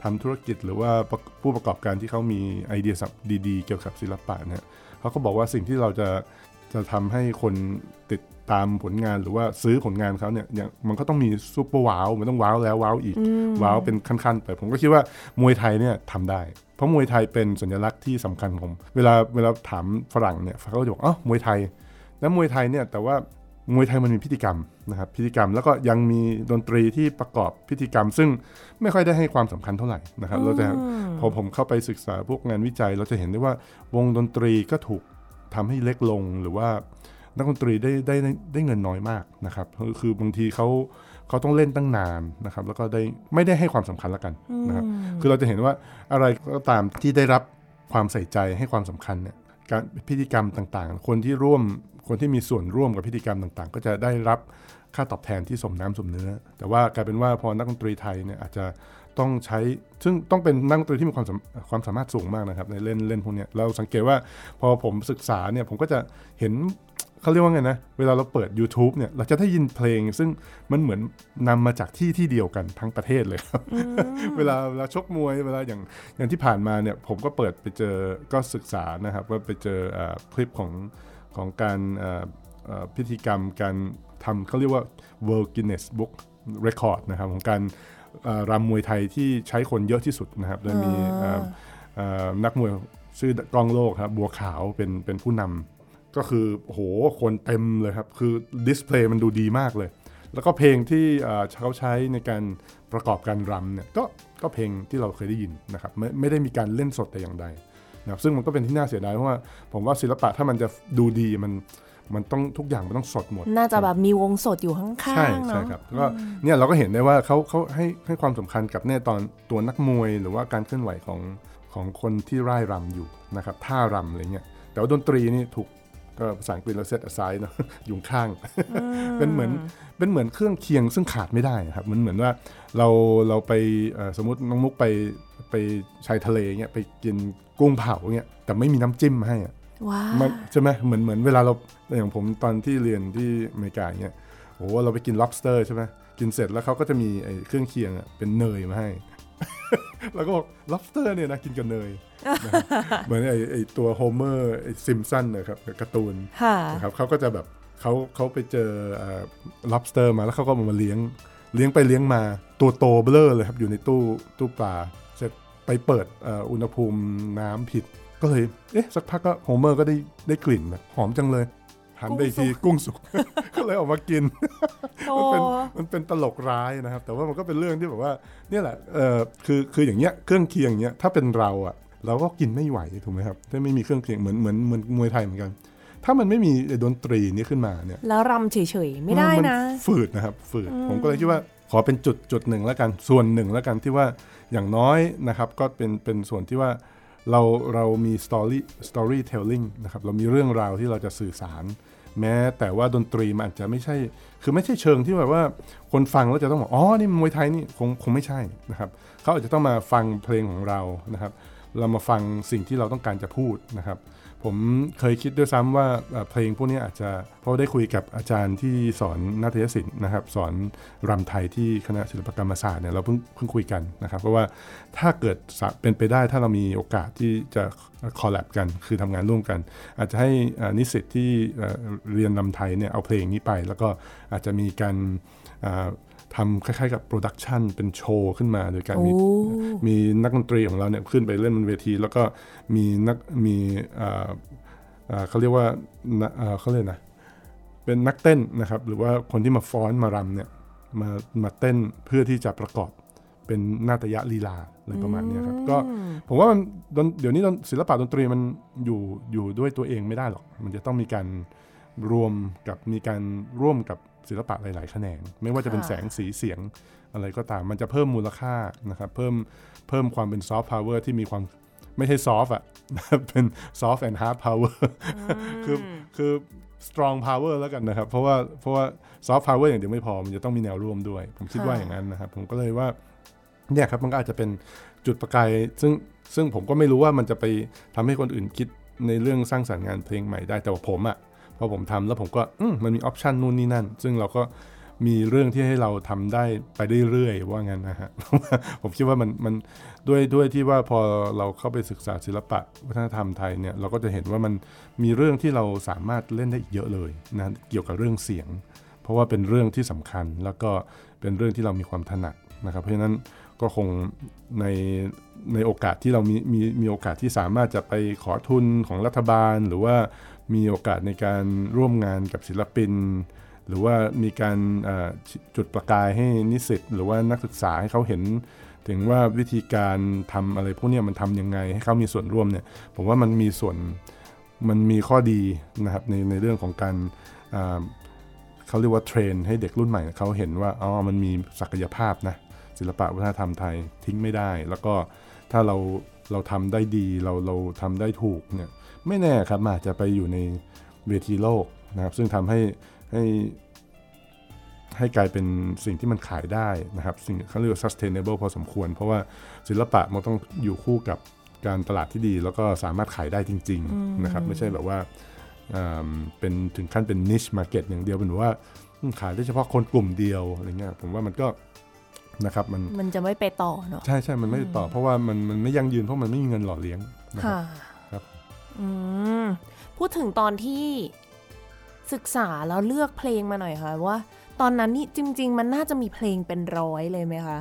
ทำธุรกิจหรือว่าประผู้ประกอบการที่เขามีไอเดียสับดีๆ เกี่ยวกับศิลปะเนี่ยเขาก็บอกว่าสิ่งที่เราจะจะทำให้คนติด ตามผลงานหรือว่าซื้อผลงานเขาเนี่ยอย่างมันก็ต้องมีซูเปอร์ว้าวมันต้องว้าวแล้วว้าวอีกว้าวเป็นขั้นๆไปผมก็คิดว่ามวยไทยเนี่ยทำได้ เพราะมวยไทยเป็นสัญลักษณ์ที่สำคัญของเวลาเวลาถามฝรั่งเนี่ยเขาก็จะบอกอ๋อมวยไทย แล้วมวยไทยเนี่ยแต่ว่ามวยไทยมันมีพิธีกรรมนะครับพิธีกรรมแล้วก็ยังมีดนตรีที่ประกอบพิธีกรรม ซึ่งไม่ค่อยได้ให้ความสำคัญเท่าไหร่นะครับเราจะพอผมเข้าไปศึกษาพวกงานวิจัย เราจะเห็นได้ว่าวงดนตรีก็ถูกทำให้เล็กลงหรือว่า นักดนตรีได้ได้ได้ได้เงินน้อยมากนะครับคือคือบางทีเขาเขาต้องเล่นตั้งนานนะครับ แล้วก็ได้ไม่ได้ให้ความสำคัญแล้วกันนะครับ คือเราจะเห็นว่าอะไรก็ตามที่ได้รับความใส่ใจให้ความสำคัญเนี่ยการพิธีกรรมต่างๆ คนที่ร่วมคนที่มีส่วนร่วมกับพิธีกรรมต่างๆ ก็จะได้รับค่าตอบแทนที่สมน้ำสมเนื้อ แต่ว่ากลายเป็นว่าพอนักดนตรีไทยเนี่ยอาจจะต้องใช้ ซึ่งต้องเป็นนักดนตรีที่มีความสามความสามารถสูงมากนะครับในเล่นเล่นพวกเนี้ยเราสังเกตว่าพอผมศึกษาเนี่ยผมก็จะเห็น เขาเรียกว่าไงนะ เวลาเราเปิด YouTube เนี่ย เราจะได้ยินเพลง ซึ่งมันเหมือนนำมาจากที่ที่เดียวกันทั้งประเทศเลยครับ เวลาเวลาชกมวย เวลาอย่างอย่างที่ผ่านมาเนี่ย ผมก็เปิดไปเจอก็ศึกษานะครับ ว่าไปเจอเอ่อคลิปของของการเอ่อเอ่อพิธีกรรมการทำเขาเรียกว่า World Guinness Book Record นะครับของการเอ่อรำมวยไทยที่ใช้คนเยอะที่สุดนะครับ โดยมีเอ่อเอ่อนักมวยชื่อกล้องโลกครับบัวขาวเป็นเป็นผู้นำ ก็คือโอ้โหคนเต็มเลยครับ คือดิสเพลย์มันดูดีมากเลย แล้วก็เพลงที่เอ่อเขาใช้ในการประกอบการรำเนี่ยก็ก็เพลงที่เราเคยได้ยินนะครับไม่ไม่ได้มีการเล่นสดแต่อย่างใดนะครับซึ่งมันก็เป็นที่น่าเสียดายเพราะว่าผมว่าศิลปะถ้ามันจะดูดีมันมันต้องทุกอย่างมันต้องสดหมด น่าจะแบบมีวงสดอยู่ข้างใช่ๆใช่เนาะครับก็เนี่ยเราก็เห็นได้ว่าเขาเขาให้ให้ความสำคัญกับเนี่ยตอนตัวนักมวย หรือว่าการเคลื่อนไหวของของคนที่ร่ายรำอยู่นะครับท่ารำอะไรเงี้ยแต่ว่าดนตรีนี่ถูก ก็ภาษาอังกฤษเราเซตอ s i d เนาะอยู่ข้าง เป็นเหมือนเป็นเหมือนเครื่องเคียงซึ่งขาดไม่ได้ครับมันเหมือนว่าเราเราไปเอ่อสมมติน้องมุกไปไปชายทะเลเงี้ยไปกินกุ้งเผาเงี้ยแต่ไม่มีน้ำจิ้มให้อะว้ามันใช่ไหมเหมือนเหมือนเวลาเราอย่างผมตอนที่เรียนที่อเมริกาอย่างเงี้ยโอ้โหเราไปกิน lobster ใช่ไหมกินเสร็จแล้วเขาก็จะมีไอ้เครื่องเคียงอะเป็นเนยมาให้ แล้วก็บอก lobster เนี่ยนะกินกับเนยนะครับเหมือนไอ้ไอ้ตัวโฮเมอร์ไอ้ซิมป์สันนะครับการ์ตูนค่ะนะครับเขาก็จะแบบเขาเขาไปเจอเอ่อ lobster มาแล้วเขาก็เอามาเลี้ยงเลี้ยงไปเลี้ยงมาตัวโตเบ้อเร่อเลยครับอยู่ในตู้ตู้ปลาเสร็จไปเปิดเอ่ออุณหภูมิน้ำผิด ก็เลยเอ๊ะสักพักก็โฮเมอร์ก็ได้ได้กลิ่นแบบหอมจังเลย หันไปอีกทีกุ้งสุก ก็เลยออกมากินโอ้มันเป็นมันเป็นตลกร้ายนะครับ แต่ว่ามันก็เป็นเรื่องที่แบบว่าเนี่ยแหละเออคือคืออย่างเงี้ยเครื่องเคียงเงี้ยถ้าเป็นเราอะ เราก็กินไม่ไหวถูกไหมครับถ้าไม่มีเครื่องเคียงเหมือนเหมือนเหมือนมวยไทยเหมือนกัน ถ้ามันไม่มีไอ้ดนตรีนี้ขึ้นมาเนี่ย แล้วรำเฉยๆไม่ได้มันะฝืดนะครับ ฝืดผมก็เลยคิดว่าขอเป็นจุดจุดหนึ่งแล้วกันส่วนหนึ่งแล้วกันที่ว่าอย่างน้อยนะครับ ก็เป็นเป็นส่วนที่ว่า เราเรามี story storytelling นะครับเรามีเรื่องราวที่เราจะสื่อสาร แม้แต่ว่าดนตรีมันอาจจะไม่ใช่ คือไม่ใช่เชิงที่แบบว่าคนฟังแล้วจะต้องบอกอ๋อนี่มันมวยไทยนี่คงคงไม่ใช่นะครับเขาอาจจะต้องมาฟังเพลงของเรานะครับ เรามาฟังสิ่งที่เราต้องการจะพูดนะครับ ผมเคยคิดด้วยซ้ำว่าเพลงพวกนี้อาจจะเพราะได้คุยกับอาจารย์ที่สอนนาฏยศิลป์นะครับ สอนรำไทยที่คณะศิลปกรรมศาสตร์เนี่ยเราเพิ่งเพิ่งคุยกันนะครับ เพราะว่าถ้าเกิดเป็นไปได้ถ้าเรามีโอกาสที่จะcollab กันคือทำงานร่วมกัน อาจจะให้นิสิตที่เรียนรำไทยเนี่ยเอาเพลงนี้ไป แล้วก็อาจจะมีการ ทำคล้ายๆกับ production เป็นโชว์ขึ้นมา โดยการโอ้มีมีนักดนตรีของเราเนี่ยขึ้นไปเล่นบนเวที แล้วก็มีนักมีเอ่อเอ่อเขาเรียกว่านะเอ่อเขาเรียกนะเป็นนักเต้นนะครับ หรือว่าคนที่มาฟ้อนมารำเนี่ยมามาเต้นเพื่อที่จะประกอบเป็นนาฏยะลีลาอะไรประมาณเนี้ยครับก็ผมว่ามันดนเดี๋ยวนี้ดนศิลปะดนตรีมันอยู่อยู่ด้วยตัวเองไม่ได้หรอก มันจะต้องมีการรวมกับมีการร่วมกับ ศิลปะหลาย ๆ แขนง ไม่ว่าจะเป็นค่ะแสงสีเสียงอะไรก็ตามมันจะเพิ่มมูลค่านะครับเพิ่มเพิ่มความเป็นซอฟต์พาวเวอร์ที่มีความไม่ใช่ soft อะเป็น soft and hard power คือคือ strong power แล้วกันนะครับ เพราะว่าเพราะว่า soft power อย่างเดียวไม่พอ มันจะต้องมีแนวร่วมด้วย ผมคิดว่าค่ะอย่างนั้นนะครับ ผมก็เลยว่าเนี่ยครับมันก็อาจจะเป็นจุดประกาย ซึ่งซึ่งผมก็ไม่รู้ว่ามันจะไปทำให้คนอื่นคิดในเรื่องสร้างสรรค์งานเพลงใหม่ได้แต่ว่าผมอะ่ะ พอผมทำแล้วผมก็อืมันมีออปชันนู่นนี่นั่น ซึ่งเราก็มีเรื่องที่ให้เราทำได้ไปได้เรื่อยว่างั้นนะฮะ ผมคิดว่ามันมันด้วยด้วยที่ว่าพอเราเข้าไปศึกษาศิลปะวัฒนธรรมไทยเนี่ยเราก็จะเห็นว่ามันมีเรื่องที่เราสามารถเล่นได้อีกเยอะเลยนะเกี่ยวกับเรื่องเสียง เพราะว่าเป็นเรื่องที่สำคัญแล้วก็เป็นเรื่องที่เรามีความถนัดนะครับ เพราะฉะนั้นก็คงในในโอกาสที่เรามีมีมีโอกาสที่สามารถจะไปขอทุนของรัฐบาล หรือว่า มีโอกาสในการร่วมงานกับศิลปิน หรือว่ามีการจุดประกายให้นิสิตหรือว่านักศึกษาให้เขาเห็น ถึงว่าวิธีการทำอะไรพวกนี้มันทำยังไงให้เขามีส่วนร่วมเนี่ยผมว่ามันมีส่วนมันมีข้อดีนะครับในในเรื่องของการเขาเรียกว่าเทรนให้เด็กรุ่นใหม่เขาเห็นว่าอ๋อมันมีศักยภาพนะศิลปะวัฒนธรรมไทยทิ้งไม่ได้ แล้วก็ถ้าเราเราทำได้ดีเราเราทำได้ถูกเนี่ย ไม่แน่ครับมันอาจจะไปอยู่ในเวทีโลกนะครับ ซึ่งทำให้ให้ให้กลายเป็นสิ่งที่มันขายได้นะครับ สิ่งเขาเรียกว่า sustainable พอสมควร เพราะว่าศิลปะมันต้องอยู่คู่กับการตลาดที่ดี แล้วก็สามารถขายได้จริง ๆ นะครับ ไม่ใช่แบบว่าอ่าเป็นถึงขั้นเป็น niche market อย่างเดียวเป็นว่าอืมขายได้เฉพาะคนกลุ่มเดียวอะไรเงี้ยผมว่ามันก็นะครับมันมันจะไม่ไปต่อเนาะใช่ใช่มันไม่ได้ต่อ เพราะว่ามันมันไม่ยั่งยืนเพราะมันไม่มีเงินหล่อเลี้ยงนะครับค่ะครับ อืม พูดถึงตอนที่ศึกษาแล้วเลือกเพลงมาหน่อยค่ะว่า ตอนนั้นนี่จริง ๆ มันน่าจะมีเพลงเป็นร้อยเลยไหมคะ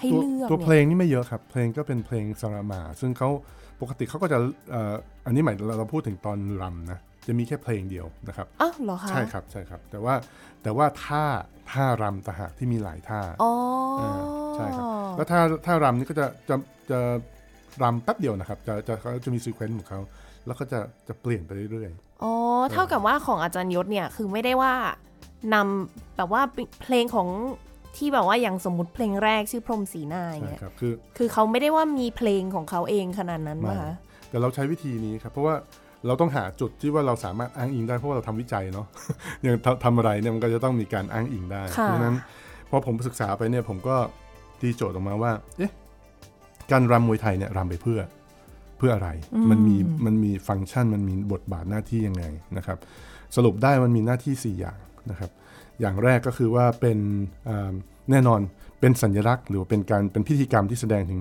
ให้ตัวเลือกตัวเนี่ยเพลงนี่ไม่เยอะครับ เพลงก็เป็นเพลงสรามา ซึ่งเขาปกติเขาก็จะเอ่ออันนี้หมายเราเราพูดถึงตอนรำนะจะมีแค่เพลงเดียวนะครับอ้าวเหรอคะใช่ครับใช่ครับ แต่ว่าแต่ว่าท่าท่ารำต่างหากที่มีหลายท่าอ๋ออาใช่ครับแล้วท่าท่ารำนี่ก็จะจะจะ รำแป๊บเดียวนะครับ จะจะเขาจะมีซีเควนต์ของเขา แล้วก็จะจะเปลี่ยนไปเรื่อยอ๋อ เท่ากับว่าของอาจารย์ยศเนี่ยคือไม่ได้ว่านำแบบว่าเพลงของที่แบบว่าอย่างสมมติเพลงแรกชื่อพรหมสีหน้าๆอย่างใช่เงี้ยครับคือคือเขาไม่ได้ว่ามีเพลงของเขาเองขนาดนั้นไม่ป่ะคะแต่เราใช้วิธีนี้ครับ เพราะว่าเราต้องหาจุดที่ว่าเราสามารถอ้างอิงได้เพราะว่าเราทำวิจัยเนาะอย่างทำทำอะไรเนี่ยมันก็จะต้องมีการอ้างอิงได้เพค่ะราะฉะนั้นพอผมศึกษาไปเนี่ยผมก็ตีโจทย์ออกมาว่า เอ๊ะกา รรำมวยไทยเนี่ยรำไปเพื่อเพื่ออะไร มันมีมันมีฟังก์ชันมันมีบทบาทหน้าที่ยังไงนะครับ สรุปได้มันมีหน้าที่ 4 อย่างนะครับ อย่างแรกก็คือว่าเป็นอ่าแน่นอนเป็นสัญลักษณ์ หรือว่าเป็นการเป็นพิธีกรรมที่แสดงถึง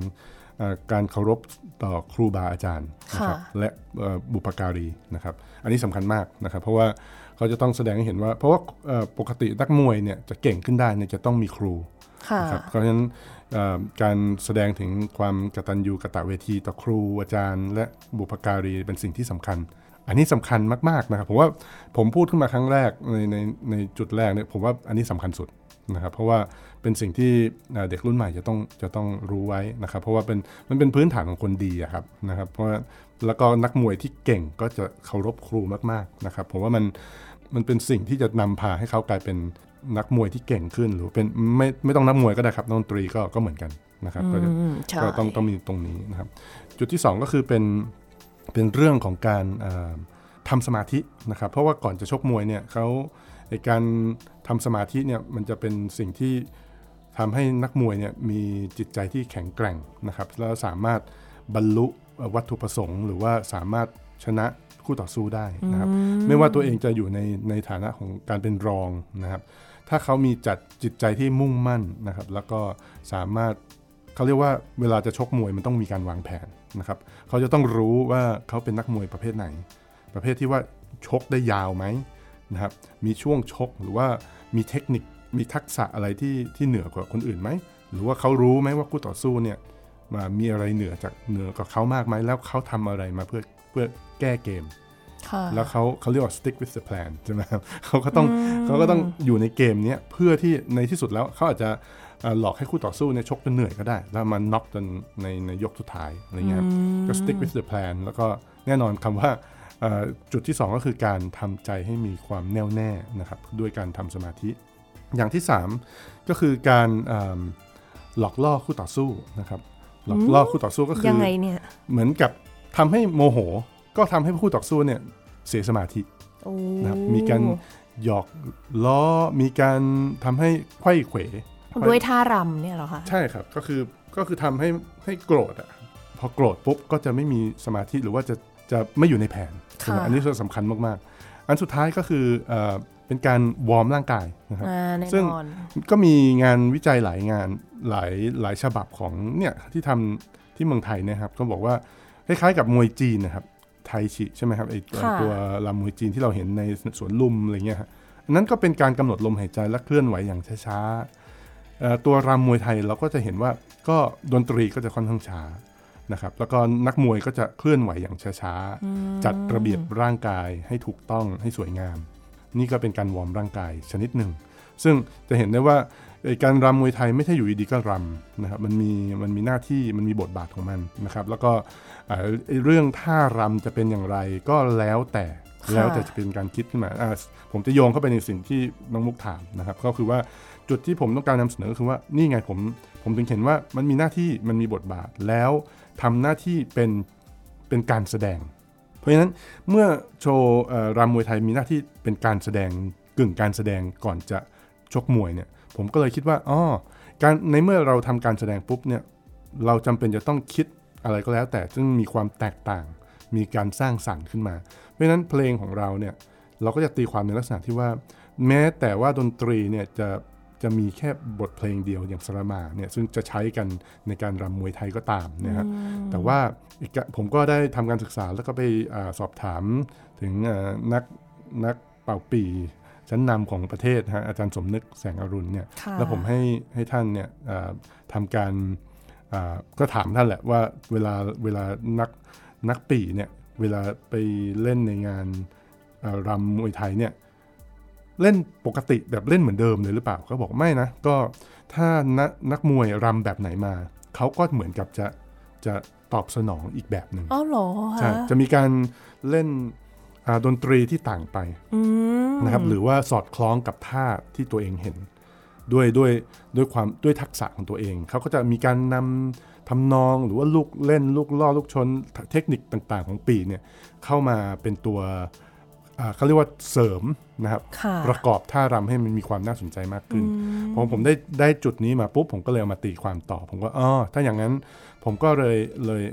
อ่าการเคารพต่อครูบาอาจารย์นะครับค่ะและเอ่อบุปการีนะครับ อันนี้สำคัญมากนะครับ เพราะว่าเขาจะต้องแสดงให้เห็นว่า เพราะว่าเอ่อปกตินักมวยเนี่ยจะเก่งขึ้นได้เนี่ยจะต้องมีครูค่ะนะครับเพราะฉะนั้นเอ่อ การแสดงถึงความกตัญญูกตะเวทีต่อครูอาจารย์ และบุพการีเป็นสิ่งที่สำคัญ อันนี้สำคัญมากๆนะครับผมว่าผมพูดขึ้นมาครั้งแรกในในในจุดแรกเนี่ยผมว่าอันนี้สำคัญสุดนะครับเพราะว่าเป็นสิ่งที่เด็กรุ่นใหม่จะต้องจะต้องรู้ไว้นะครับ เพราะว่าเป็นมันเป็นพื้นฐานของคนดีอะครับนะครับ เพราะว่าแล้วก็นักมวยที่เก่งก็จะเคารพครูมากๆนะครับผมว่ามันมันเป็นสิ่งที่จะนำพาให้เขากลายเป็น นักมวยที่เก่งขึ้นหรือเป็นไม่ไม่ต้องนักมวยก็ได้ครับดนตรีก็ก็เหมือนกันนะครับก็ก็ต้องต้องมีตรงนี้นะครับ จุดที่ 2 ก็คือเป็นเป็นเรื่องของการทำสมาธินะครับ เพราะว่าก่อนจะชกมวยเนี่ยเขาในการทำสมาธิเนี่ยมันจะเป็นสิ่งที่ทำให้นักมวยเนี่ยมีจิตใจที่แข็งแกร่งนะครับ แล้วสามารถบรรลุวัตถุประสงค์ หรือว่าสามารถชนะคู่ต่อสู้ได้นะครับ ไม่ว่าตัวเองจะอยู่ในในฐานะของการเป็นรองนะครับ ถ้าเขามีจัดจิตใจที่มุ่งมั่นนะครับ แล้วก็สามารถเขาเรียกว่าเวลาจะชกมวยมันต้องมีการวางแผนนะครับ เขาจะต้องรู้ว่าเขาเป็นนักมวยประเภทไหน ประเภทที่ว่าชกได้ยาวไหมนะครับ มีช่วงชกหรือว่ามีเทคนิคมีทักษะอะไรที่ที่เหนือกว่าคนอื่นไหม หรือว่าเขารู้ไหมว่าคู่ต่อสู้เนี่ยมามีอะไรเหนือจากเหนือกว่าเขามากไหมแล้วเขาทำอะไรมาเพื่อเพื่อแก้เกม แล้วเขาเขาเรียกว่า stick with the plan ใช่ไหมครับเขาก็ต้องเขาก็ต้องอยู่ในเกมนี้เพื่อที่ในที่สุดแล้วเขาอาจจะหลอกให้คู่ต่อสู้เนี่ยชกจนเหนื่อยก็ได้ แล้วมันน็อกจนในในยกสุดท้ายอะไรเงี้ยก็ stick with the plan แล้วก็แน่นอนคำว่าจุดที่ 2 ก็คือการทำใจให้มีความแน่วแน่นะครับด้วยการทำสมาธิ อย่างที่ 3 ก็คือการหลอกล่อคู่ต่อสู้นะครับหลอกล่อคู่ต่อสู้ก็คือยังไงเนี่ยเหมือนกับทำให้โมโห ก็ทำให้คู่ต่อสู้เนี่ยเสียสมาธินะครับมีการหยอกล้อมีการทำให้ไข้เขวด้วยท่ารำเนี่ยหรอคะใช่ครับก็คือก็คือทำให้ให้โกรธอะพอโกรธปุ๊บก็จะไม่มีสมาธิหรือว่าจะจะไม่อยู่ในแผนอันนี้สำคัญมากๆ อันสุดท้ายก็คือเป็นการวอร์มร่างกายนะครับซึ่งก็มีงานวิจัยหลายงานหลายหลายฉบับของเนี่ยที่ทำที่เมืองไทยนะครับ ก็บอกว่าคล้ายๆกับมวยจีนนะครับ ไทชิใช่ไหมครับไอตัวลำมวยจีนที่เราเห็นในสวนลุมอะไรเงี้ยฮะนั้นก็เป็นการกำหนดลมหายใจและเคลื่อนไหวอย่างช้าๆตัวรำมวยไทยเราก็จะเห็นว่าก็ดนตรีก็จะค่อนข้างช้านะครับแล้วก็นักมวยก็จะเคลื่อนไหวอย่างช้าๆจัดระเบียบร่างกายให้ถูกต้องให้สวยงาม นี่ก็เป็นการวอร์มร่างกายชนิดหนึ่ง ซึ่งจะเห็นได้ว่า การรำมวยไทยไม่ใช่อยู่ดีๆก็รำนะครับมันมีมันมีหน้าที่มันมีบทบาทของมันนะครับแล้วก็เรื่องท่ารำจะเป็นอย่างไรก็แล้วแต่แล้วแต่จะเป็นการคิดขึ้นมาผมจะโยงเข้าไปในสิ่งที่น้องมุกถามนะครับก็คือว่าจุดที่ผมต้องการนำเสนอก็คือว่านี่ไงผมผมถึงเห็นว่ามันมีหน้าที่มันมีบทบาทแล้วทำหน้าที่เป็นเป็นการแสดง เพราะฉะนั้นเมื่อโชว์รำมวยไทยมีหน้าที่เป็นการแสดงกึ่งการแสดงก่อนจะชกมวยเนี่ย ผมก็เลยคิดว่าอ๋อการในเมื่อเราทำการแสดงปุ๊บเนี่ยเราจำเป็นจะต้องคิดอะไรก็แล้วแต่ซึ่งมีความแตกต่าง มีการสร้างสรรค์ขึ้นมา เพราะฉะนั้นเพลงของเราเนี่ยเราก็จะตีความในลักษณะที่ว่า แม้แต่ว่าดนตรีเนี่ยจะจะมีแค่บทเพลงเดียวอย่างสระมาเนี่ยซึ่งจะใช้กันในการรำมวยไทยก็ตามนะฮะแต่ว่าผมก็ได้ทำการศึกษาแล้วก็ไปอสอบถามถึงนักนักเป่าปี ชั้นนำของประเทศฮะอาจารย์สมนึกแสงอรุณเนี่ยแล้วผมให้ให้ท่านเนี่ยทำการก็ถามท่านแหละว่าเวลาเวลานักนักปีเนี่ยเวลาไปเล่นในงานรำมวยไทยเนี่ยเล่นปกติแบบเล่นเหมือนเดิมเลยหรือเปล่าเขาบอกไม่นะ ก็ถ้านักนักมวยรำแบบไหนมา เขาก็เหมือนกับจะจะตอบสนองอีกแบบหนึ่งอ๋อเหรอใช่จะมีการเล่น ดนตรีที่ต่างไปนะครับหรือว่าสอดคล้องกับท่าที่ตัวเองเห็น ด้วยด้วยด้วยความด้วยทักษะของตัวเอง เขาก็จะมีการนำทำนองหรือว่าลูกเล่นลูกล่อลูกชนเทคนิคต่างๆ ของปีเนี่ยเข้ามาเป็นตัวเขาเรียกว่าเสริมนะครับประกอบท่ารำให้มันมีความน่าสนใจมากขึ้นพอผมได้ได้จุดนี้มาปุ๊บผมก็เลยมาตีความต่อ ผมก็อ๋อถ้าอย่างนั้น ผมก็เลยเลย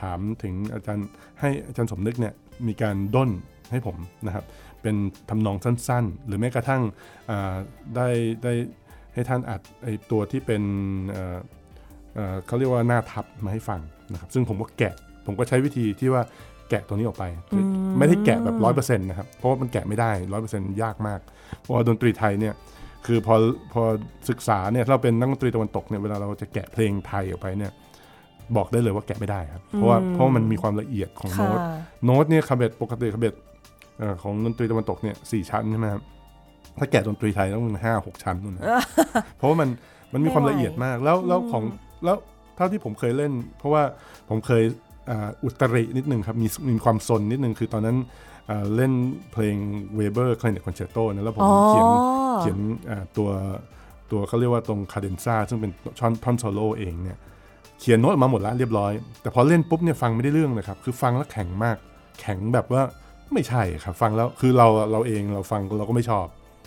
ถามถึงอาจารย์ให้อาจารย์สมนึกเนี่ยมีการด้นให้ผมนะครับเป็นทำนองสั้นๆ หรือแม้กระทั่งได้ได้ให้ท่านอัดไอตัวที่เป็นเขาเรียกว่าหน้าทับมาให้ฟังนะครับ ซึ่งผมก็แกะผมก็ใช้วิธีที่ว่าแกะตัวนี้ออกไป ไม่ได้แกะแบบร้อยเปอร์เซ็นต์นะครับ เพราะว่ามันแกะไม่ได้ร้อยเปอร์เซ็นต์ยากมาก เพราะว่าดนตรีไทยเนี่ยคือพอพอศึกษาเนี่ยเราเป็นนักดนตรีตะวันตกเนี่ยเวลาเราจะแกะเพลงไทยออกไปเนี่ย บอกได้เลยว่าแกะไม่ได้ครับ เพราะว่าเพราะว่ามันมีความละเอียดของค่ะโน้ต โน้ตเนี่ยเขบ็ตปกติเขบ็ตเอ่อของดนตรีตะวันตกเนี่ยสี่ชั้นใช่ไหมครับ ถ้าแกะดนตรีไทยต้องห้าหกชั้นนู่นนะเพราะว่ามันมันมีความละเอียดมาก แล้วแล้วของแล้วเท่าที่ผมเคยเล่น เพราะว่าผมเคยอ่าอุตรินิดนึงครับมีมีความซนนิดนึงคือตอนนั้นอ่าเล่นเพลงเวเบอร์คล n เน c คอนแชตโตนะแล้วผมอ๋อเขียนเขียนอ่าตัวตัวเขาเรียกว่าตรง cadenza ซึ่งเป็นช่อนท่อนโซโล่เองเนี่ย เขียนโน้ตออกมาหมดแล้วเรียบร้อย แต่พอเล่นปุ๊บเนี่ยฟังไม่ได้เรื่องเลยครับ คือฟังแล้วแข็งมาก แข็งแบบว่าไม่ใช่ครับ ฟังแล้วคือเราเราเองเราฟังเราก็ไม่ชอบ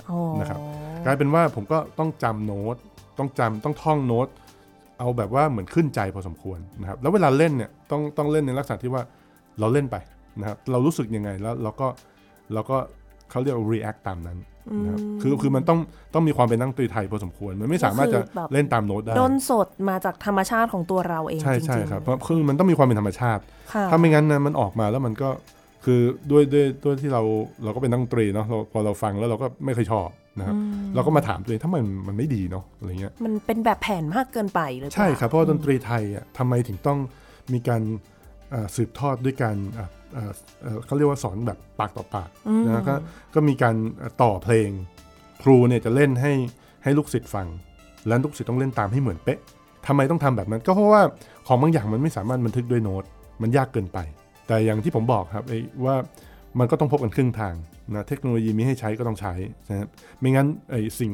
อ๋อนะครับกลายเป็นว่าผมก็ต้องจำโน้ตต้องจำต้องท่องโน้ต เอาแบบว่าเหมือนขึ้นใจพอสมควรนะครับแล้วเวลาเล่นเนี่ยต้องต้องเล่นในลักษณะที่ว่าเราเล่นไปนะครับเรารู้สึกยังไงแล้วเราก็เราก็เขาเรียกว่า react ตามนั้น นะครับคือคือมันต้องต้องมีความเป็นนักดนตรีไทยพอสมควร มันไม่สามารถจะเล่นตามโน้ตได้ด้นสดมาจากธรรมชาติของตัวเราเองใช่จริงๆใช่ครับเพราะคือมันต้องมีความเป็นธรรมชาติค่ะถ้าไม่งั้นนะมันออกมาแล้วมันก็คือด้วยด้วยด้วยที่เราเราก็เป็นนักดนตรีเนาะเราพอเราฟังแล้วเราก็ไม่เคยชอบนะครับเราก็มาถามตัวเองถ้ามันมันไม่ดีเนาะอะไรเงี้ยมันเป็นแบบแผนมากเกินไปหรือเปล่าใช่ครับเพราะว่าดนตรีไทยอะทำไมถึงต้องมีการอ่าสืบทอดด้วยการอ่าอ่า เอ่อเขาเรียกว่าสอนแบบปากต่อปากนะก็ก็มีการต่อเพลง ครูเนี่ยจะเล่นให้ให้ลูกศิษย์ฟัง และลูกศิษย์ต้องเล่นตามให้เหมือนเป๊ะทำไมต้องทำแบบนั้น ก็เพราะว่าของบางอย่างมันไม่สามารถบันทึกด้วยโน้ตมันยากเกินไป แต่อย่างที่ผมบอกครับไอ้ว่ามันก็ต้องพบกันครึ่งทางนะเทคโนโลยีมีให้ใช้ก็ต้องใช้นะครับไม่งั้นไอ้สิ่ง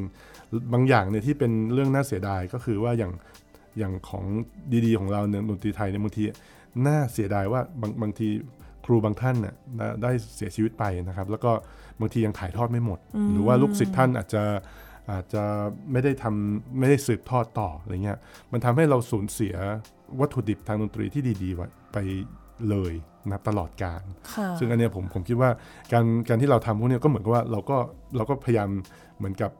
บางอย่างเนี่ยที่เป็นเรื่องน่าเสียดายก็คือว่าอย่างอย่างของดีๆ ของเราเนี่ยดนตรีไทยเนี่ยบางทีน่าเสียดายว่าบางบางที ครูบางท่านน่ะได้ได้เสียชีวิตไปนะครับ แล้วก็บางทียังถ่ายทอดไม่หมด หรือว่าลูกศิษย์ท่านอาจจะอาจจะไม่ได้ทำไม่ได้สืบทอดต่ออะไรเงี้ยมันทำให้เราสูญเสียวัตถุดิบทางดนตรีที่ดีๆไว้ไปเลยนะครับตลอดการค่ะซึ่งอันเนี้ยผมผมคิดว่าการการที่เราทำพวกเนี้ยก็เหมือนกับว่าเราก็เราก็พยายามเหมือนกับ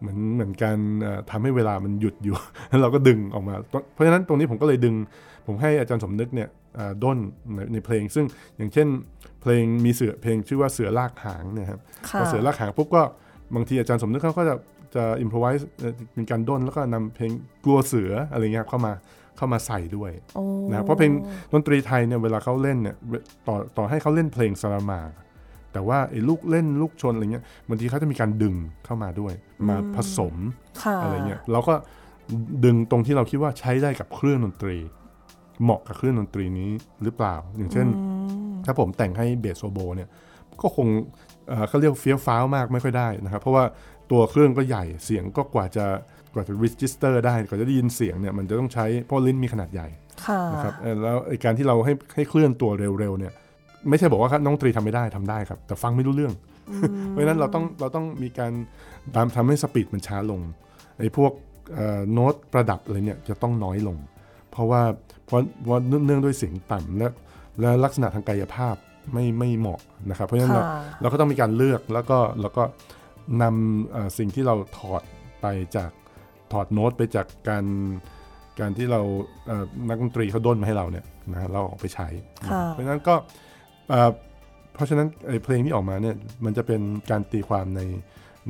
เหมือนเหมือนการเอ่อทำให้เวลามันหยุดอยู่แล้วเราก็ดึงออกมา เพราะฉะนั้นตรงนี้ผมก็เลยดึง ผมให้อาจารย์สมนึกเนี่ยอ่าด้นในในเพลง ซึ่งอย่างเช่น เพลงมีเสือเพลงชื่อว่าเสือลากหางเนี่ยครับค่ะพอเสือลากหางปุ๊บก็บางทีอาจารย์สมนึกเขาก็จะจะอิมพอไวส์เป็นการด้นแล้วก็นำเพลงกลัวเสืออะไรเงี้ยเข้ามาเข้ามาใส่ด้วยโอ้นะครับเพราะเพลงดนตรีไทยเนี่ยเวลาเขาเล่นเนี่ยเวต่อต่อให้เขาเล่นเพลงสารมากแต่ว่าไอ้ลูกเล่นลูกชนอะไรเงี้ยบางทีเขาจะมีการดึงเข้ามาด้วย มาผสมค่ะอะไรเงี้ยเราก็ดึงตรงที่เราคิดว่าใช้ได้กับเครื่องดนตรี เหมาะกับเครื่องดนตรีนี้หรือเปล่า อย่างเช่น ถ้าผมแต่งให้ bass oboe เนี่ยก็คงเอ่อเขาเรียกเฟี้ยวฟ้าวมากไม่ค่อยได้นะครับ เพราะว่าตัวเครื่องก็ใหญ่เสียงก็กว่าจะกว่าจะ register ได้กว่าจะได้ยินเสียงเนี่ยมันจะต้องใช้เพราะลิ้นมีขนาดใหญ่ค่ะนะครับเอ่อแล้วไอ้การที่เราให้ให้เคลื่อนตัวเร็วๆเนี่ยไม่ใช่บอกว่านักดนตรีทำไม่ได้ทำได้ครับ แต่ฟังไม่รู้เรื่อง เพราะฉะนั้นเราต้องเราต้องมีการตามทำให้สปีดมันช้าลงไอ้พวกเอ่อโน้ตประดับอะไรเนี่ยจะต้องน้อยลง เพราะว่า เพราะเพราะเนื่องด้วยเสียงต่ำและและลักษณะทางกายภาพไม่ไม่เหมาะนะครับ เพราะฉะนั้นเราค่ะเราก็ต้องมีการเลือกแล้วก็แล้วก็นำเอ่อสิ่งที่เราถอดไปจากถอดโน้ตไปจากการการที่เราเอ่อนักดนตรีเขาด้นมาให้เราเนี่ยนะฮะเราเอาไปใช้ค่ะเพราะฉะนั้นก็เอ่อเพราะฉะนั้นไอ้เพลงที่ออกมาเนี่ยมันจะเป็นการตีความใน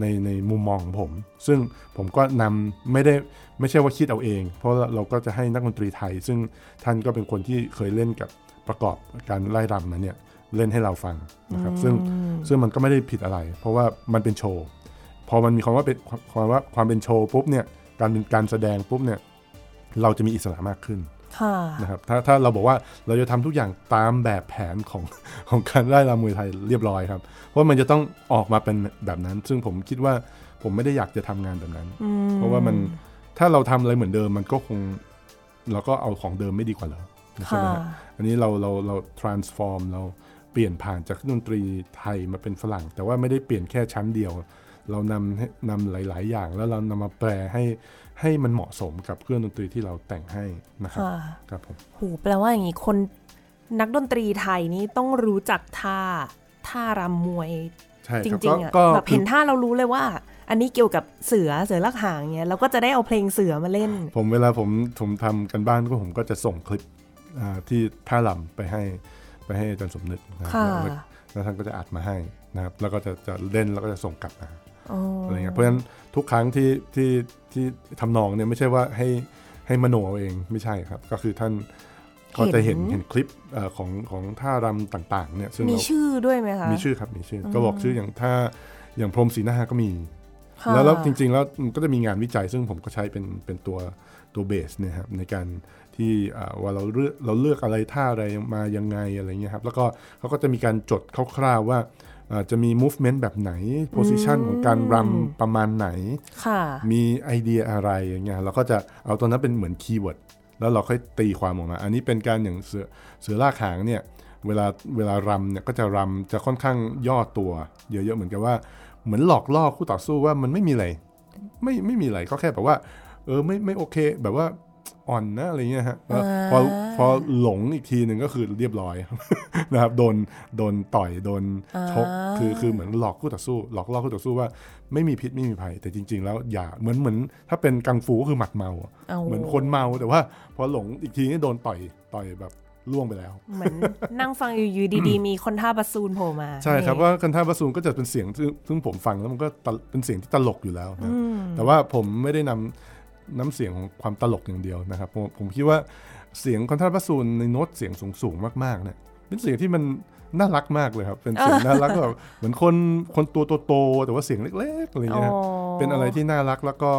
ในในมุมมองของผม ซึ่งผมก็นำไม่ได้ไม่ใช่ว่าคิดเอาเอง เพราะเราก็จะให้นักดนตรีไทย ซึ่งท่านก็เป็นคนที่เคยเล่นกับประกอบการไล่รำมาเนี่ยเล่นให้เราฟังนะครับซึ่งซึ่งมันก็ไม่ได้ผิดอะไร เพราะว่ามันเป็นโชว์พอมันมีความว่าเป็นความว่าความเป็นโชว์ปุ๊บเนี่ยการเป็นการแสดงปุ๊บเนี่ยเราจะมีอิสระมากขึ้นค่ะ นะครับถ้าถ้าเราบอกว่าเราจะทำทุกอย่างตามแบบแผนของของการไล่รำมวยไทยเรียบร้อยครับ เพราะมันจะต้องออกมาเป็นแบบนั้น ซึ่งผมคิดว่าผมไม่ได้อยากจะทำงานแบบนั้น เพราะว่ามันถ้าเราทำอะไรเหมือนเดิมมันก็คงเราก็เอาของเดิมไม่ดีกว่าเหรอใช่ไหมค่ะฮะอันนี้เราเราเรา transform เราเปลี่ยนผ่านจากดนตรีไทยมาเป็นฝรั่ง แต่ว่าไม่ได้เปลี่ยนแค่ชั้นเดียว เรานำให้นำหลาย ๆ อย่างแล้วเรานำมาแปลให้ ให้มันเหมาะสมกับเครื่องดนตรีที่เราแต่งให้นะครับค่ะครับผมโหแปลว่าอย่างนี้คนนักดนตรีไทยนี่ต้องรู้จักท่าท่ารำมวยใช่จครับริก็งๆอะก็แบบคืเห็อนท่าเรารู้เลยว่า อันนี้เกี่ยวกับเสือเสือลักหางเงี้ยเราก็จะได้เอาเพลงเสือมาเล่น ผมเวลาผมผมทำกันบ้านก็ผมก็จะส่งคลิปอ่าที่ท่าลำไปให้ไปให้อาจารย์สมนึกนะครับค่ะแล้วแล้วท่านก็จะอัดมาให้นะครับแล้วก็จะจะเล่นแล้วก็จะส่งกลับมา อ๋อออะไรเงี้ยเพราะฉะนั้นทุกครั้งที่ที่ที่ทำนองเนี่ยไม่ใช่ว่าให้ให้มโนเอาเองไม่ใช่ครับ ก็คือท่านก็จะเห็นเห็นคลิปเอ่อของของท่ารำต่างๆเนี่ยซึ่งมีเราชื่อด้วยไหมคะมีชื่อครับมีชื่ออก็บอกชื่ออย่างถ้าอย่างพรหมสีหน้าก็มีค่ะแล้วแล้วจริง ๆ แล้วมันก็จะมีงานวิจัย ซึ่งผมก็ใช้เป็นเป็นตัวตัวเบสเนี่ยครับในการที่อ่าว่าเราเลือกเราเลือกอะไรท่าอะไรมายังไงอะไรเงี้ยครับแล้วก็เขาก็จะมีการจดคร่าวๆว่าอ่า จะมี movement แบบไหน position ของการรำประมาณไหนค่ะมีไอเดียอะไรอย่างเงี้ยเราก็จะเอาตัวนั้นเป็นเหมือน keyword แล้วเราค่อยตีความออกมา อันนี้เป็นการอย่างเสือเสือลากหางเนี่ยเวลาเวลารำเนี่ยก็จะรำจะค่อนข้างย่อตัวเยอะๆเหมือนกับว่าเหมือนหลอกล่อคู่ต่อสู้ว่ามันไม่มีอะไร ไม่ไม่มีอะไรก็แค่แบบว่า เออไม่ไม่โอเค แบบว่า อ่อนนะอะไรเงี้ยฮะแล้วพอพอหลงอีกทีหนึ่งก็คือเรียบร้อยนะครับโดนโดนต่อยโดนชกคือคือเหมือนหลอกคู่ต่อสู้ หลอกล่อคู่ต่อสู้ว่าไม่มีพิษไม่มีภัยแต่จริง ๆ แล้วอย่าเหมือนเหมือน ถ้าเป็นกังฟูก็คือหมัดเมาอะเอาเหมือนคนเมาแต่ว่า พอหลงอีกทีนี่โดนต่อยต่อยแบบล่วงไปแล้ว เหมือนนั่งฟังอยู่ๆดีๆ มีคนท่าบัสซูนโผล่มา ใช่ครับนี่ว่ากันท่าบาซูนก็จะเป็นเสียงซึ่งซึ่งผมฟังแล้วมันก็ตลเป็นเสียงที่ตลกอยู่แล้วนะแต่ว่าผมไม่ได้นำ น้ำเสียงของความตลกอย่างเดียวนะครับ ผมผมคิดว่าเสียง contrabassoon ในโน้ตเสียงสูงๆมากๆเนี่ยเป็นเสียงที่มันน่ารักมากเลยครับ เป็นเสียงน่ารักแบบเหมือนคนคนตัวโตๆแต่ว่าเสียงเล็กๆอะไรอย่างเงี้ยอ๋อเป็นอะไรที่น่ารักแล้วก็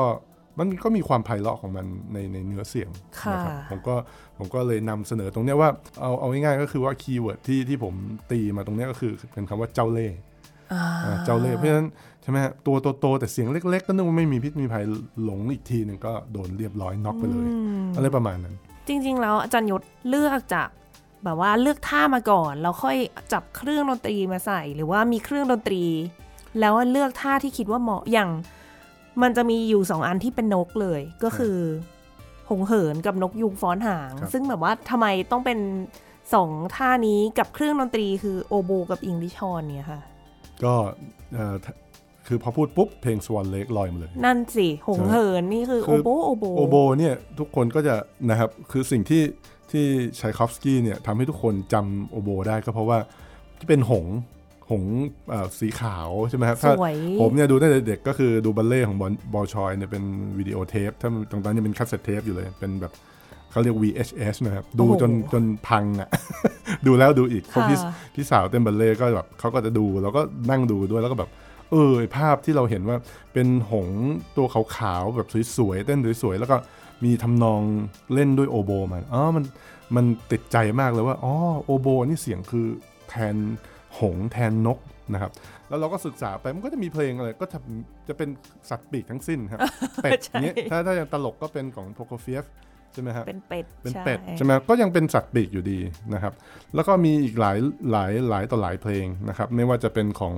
มันก็มีความไพเราะของมันในในเนื้อเสียงค่ะนะครับผมก็ผมก็เลยนำเสนอตรงเนี้ยว่าเอาเอาง่ายๆก็คือว่า keyword ที่ที่ผมตีมาตรงเนี้ยก็คือเป็นคำว่าเจ้าเล่ห์อ่าอ่าเจ้าเล่ห์เพราะฉะนั้น ใช่ไหมฮะตัวโตๆแต่เสียงเล็ก ๆ ก็นึกว่าไม่มีพิษมีภัยหลงอีกทีหนึ่งก็โดนเรียบร้อยน็อกไปเลย อะไรประมาณนั้น จริง ๆ แล้วอาจารย์ยศเลือกจากแบบว่าเลือกท่ามาก่อน แล้วค่อยจับเครื่องดนตรีมาใส่ หรือว่ามีเครื่องดนตรี แล้วเลือกท่าที่คิดว่าเหมาะอย่าง มันจะมีอยู่สองอันที่เป็นนกเลย ก็คือหงเหินกับนกยูงฟ้อนหางครับซึ่งแบบว่าทำไมต้องเป็นสองท่านี้กับเครื่องดนตรีคือโอโบกับ English horn เนี่ยค่ะ ก็เอ่อถ้า คือพอพูดปุ๊บเพลง Swan Lake ลอยมาเลย นั่นสิหงส์เหินนี่คือคืโออโบโอโบโอโบเนี่ยทุกคนก็จะนะครับคือสิ่งที่ที่ชัยคอฟสกี้เนี่ยทำให้ทุกคนจำโอโบได้ก็เพราะว่าที่เป็นหงส์หงส์เอ่อสีขาวใช่ไหมครับถ้าสมัยผมเนี่ยดูตั้งแต่เด็กก็คือดูบัลเลต์ของบอลบอลชอยเนี่ยเป็นวิดีโอเทป ถ้าตรงนั้นยังเป็น cassette tape อยู่เลยเป็นแบบเขาเรียก VHS นะครับ ดูจนจนพังอะ ดูแล้วดูอีกเพราะพี่ค่ะพี่สาวเต้นบัลเล่ก็แบบเขาก็จะดูแล้วก็นั่งดูด้วยแล้วก็แบบ เออไอ้ภาพที่เราเห็นว่าเป็นหงส์ตัวขาวๆแบบสวยๆเต้นสวยๆแล้วก็มีทำนองเล่นด้วยโอโบมันอ๋อมันมันติดใจมากเลยว่าอ๋อโอโบนี่เสียงคือแทนหงส์แทนนกนะครับแล้วเราก็ศึกษาไปมันก็จะมีเพลงอะไรก็จะจะเป็นสัตว์ปีกทั้งสิ้นครับเป็ดใช่เนี้ยถ้าถ้ายังตลกก็เป็นของโปรโคเฟียฟใช่ไหมครับเป็นเป็ดเป็นใช่เป็ดใช่ไหมก็ยังเป็นสัตว์ปีกอยู่ดีนะครับ แล้วก็มีอีกหลายหลายหลายต่อหลายเพลงนะครับ ไม่ว่าจะเป็นของ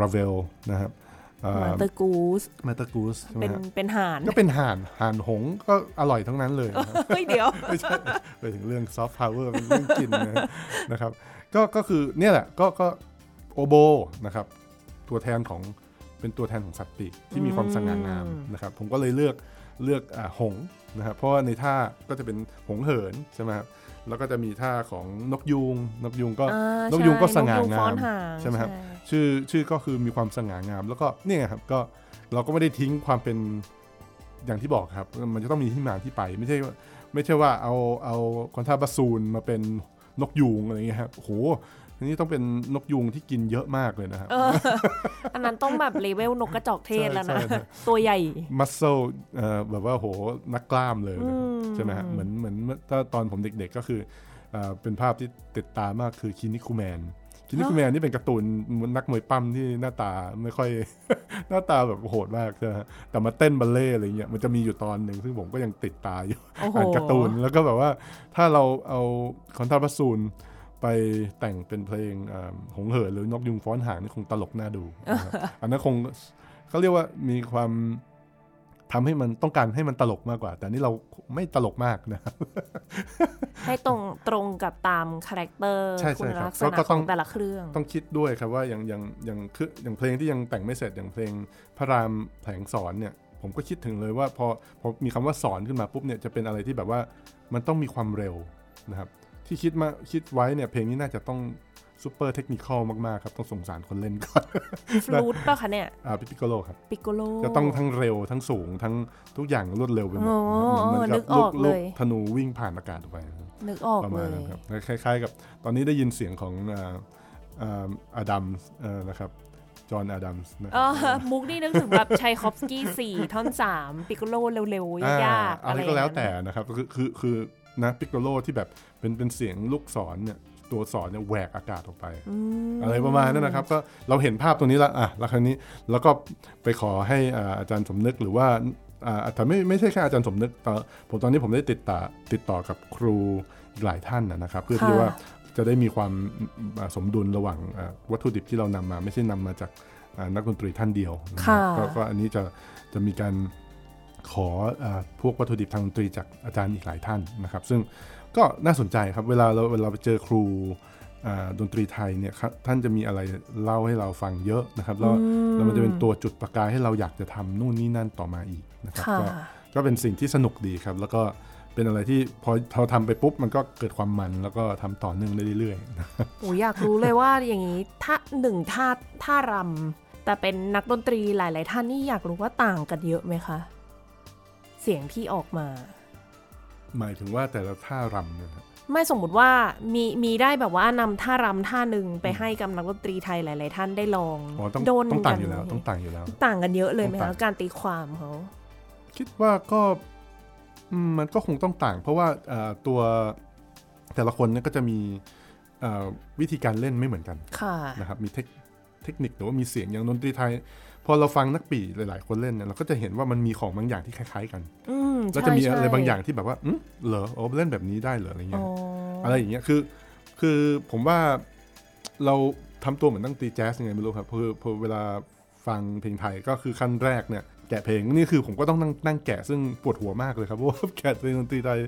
ราเวลนะครับ Mother Goose Mother Goose ใช่ไหมเป็นฮะเป็นห่านก็เป็นห่านห่านหงส์ก็อร่อยทั้งนั้นเลยนะครับเฮ้ยเดี๋ยวไม่ใช่ไปถึงเรื่องซอฟต์พาวเวอร์เป็นเรื่องกินนะนะครับ ก็ก็คือเนี่ยแหละก็ก็โอโบนะครับ ตัวแทนของเป็นตัวแทนของสัตว์ปีกที่มีความสง่างามนะครับ ผมก็เลยเลือกเลือกอาหงส์นะครับเพราะว่าในท่าก็จะเป็นหงส์เหินใช่ไหมครับ แล้วก็จะมีท่าของนกยูงนกยูงก็อ่านกยูงก็ใช่สง่านกยูฟ้งาอมนห่างใช่ไหมครับชื่อชื่อก็คือมีความสง่างาม แล้วก็เนี่ยครับก็เราก็ไม่ได้ทิ้งความเป็นอย่างที่บอกครับ มันจะต้องมีที่มาที่ไปไม่ใช่ว่าไม่ใช่ว่าเอาเอาคอนทราบาซูนมาเป็นนกยูงอะไรเงี้ยครับโอ้โหอั นนี้ต้องเป็นนกยูงที่กินเยอะมากเลยนะครับเอออันนั้นต้องแบบเลเวลนกกระจอกเทศแล้วนะใช่ใช่ตัวใหญ่ muscle เอ่อแบบว่าโหนักกล้ามเลยนะครับอืมใช่ไหมฮะเหมือนเหมือนถ้าตอนผมเด็กๆก็คือเอ่อเป็นภาพที่ติดตามากคือคินิคูแมนคินิคูแมนนี่เป็นการ์ตูนนักมวยปล้ำที่หน้าตาไม่ค่อยหน้าตาแบบโหดมากใช่ไหมฮะแต่มาเต้นบัลเล่ต์อะไรเงี้ยมันจะมีอยู่ตอนหนึ่งซึ่งผมก็ยังติดตาอยู่โอ้โหอ่านการ์ตูนแล้วก็แบบว่าถ้าเราเอา contrabassoon ไปแต่งเป็นเพลงอ่าหงส์เหินหรือนกยูงฟ้อนหางนี่คงตลกน่าดูนะครับอันนั้นคงเขาเรียกว่ามีความทำให้มันต้องการให้มันตลกมากกว่า แต่นี่เราไม่ตลกมากนะครับให้ตรงตรงกับตาม character ใช่ใช่คุณครับลักษก็ณะก็ขต้อองงแต่ละเครื่อง ตต้องคิดด้วยครับว่าอย่างอย่างอย่างคืออย่างเพลงที่ยังแต่งไม่เสร็จอย่างเพลงพระรามแผลงศรเนี่ยผมก็คิดถึงเลยว่าพอพอมีคำว่าสอนขึ้นมาปุ๊บเนี่ยจะเป็นอะไรที่แบบว่ามันต้องมีความเร็วนะครับ ที่คิดมาคิดไว้เนี่ยเพลงนี้น่าจะต้องซูเปอร์เทคนิคอลมาก ๆ ครับ ต้องสงสารคนเล่นก่อนฟลูตป่ะคะเนี่ย อ่า ปิโกโลครับ ปิโกโล จะต้องทั้งเร็วทั้งสูงทั้งทุกอย่างรวดเร็วไปหมดอ๋อเหมือนนึกับกอลูอกกลูเลกยธนูวิ่งผ่านอากาศออกไปครับนึกออกประเลมาณยนั้นครับคล้าย ๆ กับตอนนี้ได้ยินเสียงของอ่าอ่าอดัมส์เอ่อนะครับจอห์นอดัมส์นะเออมุกนี่นึกถึงแบบชัยคอฟสกี้สี่ท่อนสามปิโกโลเร็วๆ ยากอ่ๆอะไรก็แล้วแต่อย่างนั้นนะครับคือคือคือ นะปิโกโลที่แบบเป็นเป็นเสียงลูกศรเนี่ยตัวศรเนี่ยแหวกอากาศออกไปอืมอะไรประมาณนั้นนะครับ ก็เราเห็นภาพตรงนี้แล้วอะแล้วคราวนี้แล้วก็ไปขอให้อ่าอาจารย์สมนึกหรือว่าอ่าแต่ไม่ไม่ใช่แค่อาจารย์สมนึกตอนผมตอนนี้ผมได้ติดต่อติดต่อกับครูอีกหลายท่านนะนะครับ เพื่อที่ค่ะว่าจะได้มีความอ่าสมดุลระหว่างอ่าวัตถุดิบที่เรานำมา ไม่ใช่นำมาจากอ่านักดนตรีท่านเดียวนะครัค่ะบก็ก็อันนี้จะจะมีการ ขออาพวกวัตถุดิบทางดนตรีจากอาจารย์อีกหลายท่านนะครับ ซึ่งก็น่าสนใจครับเวลาเราเวลาไปเจอครูอ่าดนตรีไทยเนี่ยครับท่านจะมีอะไรเล่าให้เราฟังเยอะนะครับแล้วแล้วมันจะเป็นตัวจุดประกายให้เราอยากจะทำนู่นนี่นั่นต่อมาอีกนะครับค่ะก็ก็เป็นสิ่งที่สนุกดีครับ แล้วก็เป็นอะไรที่พอเราทำไปปุ๊บ มันก็เกิดความมันแล้วก็ทำต่อเนื่องได้เรื่อยๆนะโอ้อยากรู้เลยว่าอย่างนี้ถ้าหนึ่งท่าท่ารำแต่เป็นนักดนตรีหลาย ๆ ท่านนี่อยากรู้ว่าต่างกันเยอะไหมคะ เสียงที่ออกมา หมายถึงว่าแต่ละท่ารำเนี่ยนะไม่สมมุติว่ามีมีได้แบบว่านำท่ารำท่าหนึ่งไปให้กับนักดนตรีไทยหลาย ๆ ท่านได้ลองอ๋อต้องโดนต้องต่างกันอยู่แล้วต้องต่างอยู่แล้ว ต่างกันเยอะเลยไหมต้องคะต่างการตีความเขาคิดว่าก็อืมมันก็คงต้องต่าง เพราะว่าเอ่อตัวแต่ละคนเนี่ยก็จะมีเอ่อวิธีการเล่นไม่เหมือนกันค่ะนะครับมีเทคเทคนิคหรือว่ามีเสียงอย่างดนตรีไทย พอเราฟังนักปี่หลาย ๆ คนเล่นเนี่ยเราก็จะเห็นว่ามันมีของบางอย่างที่คล้าย ๆ กันอืมแล้วจะมีใช่อะไรใช่บางอย่างที่แบบว่าอืมเหรอโอ้เล่นแบบนี้ได้เหรออะไรอ๋เงี้อยอะไรอย่างเงี้ยคือ คือผมว่าเราทำตัวเหมือนนักดนตรีแจ๊สยังไงไม่รู้ครับคือพอเวลาฟังเพลงไทยก็คือขั้นแรกเนี่ยแกะเพลงนี่คือผมก็ต้องนั่งนั่งแกะซึ่งปวดหัวมากเลยครับเพราะว่าแกะเพลงดนตรีไทย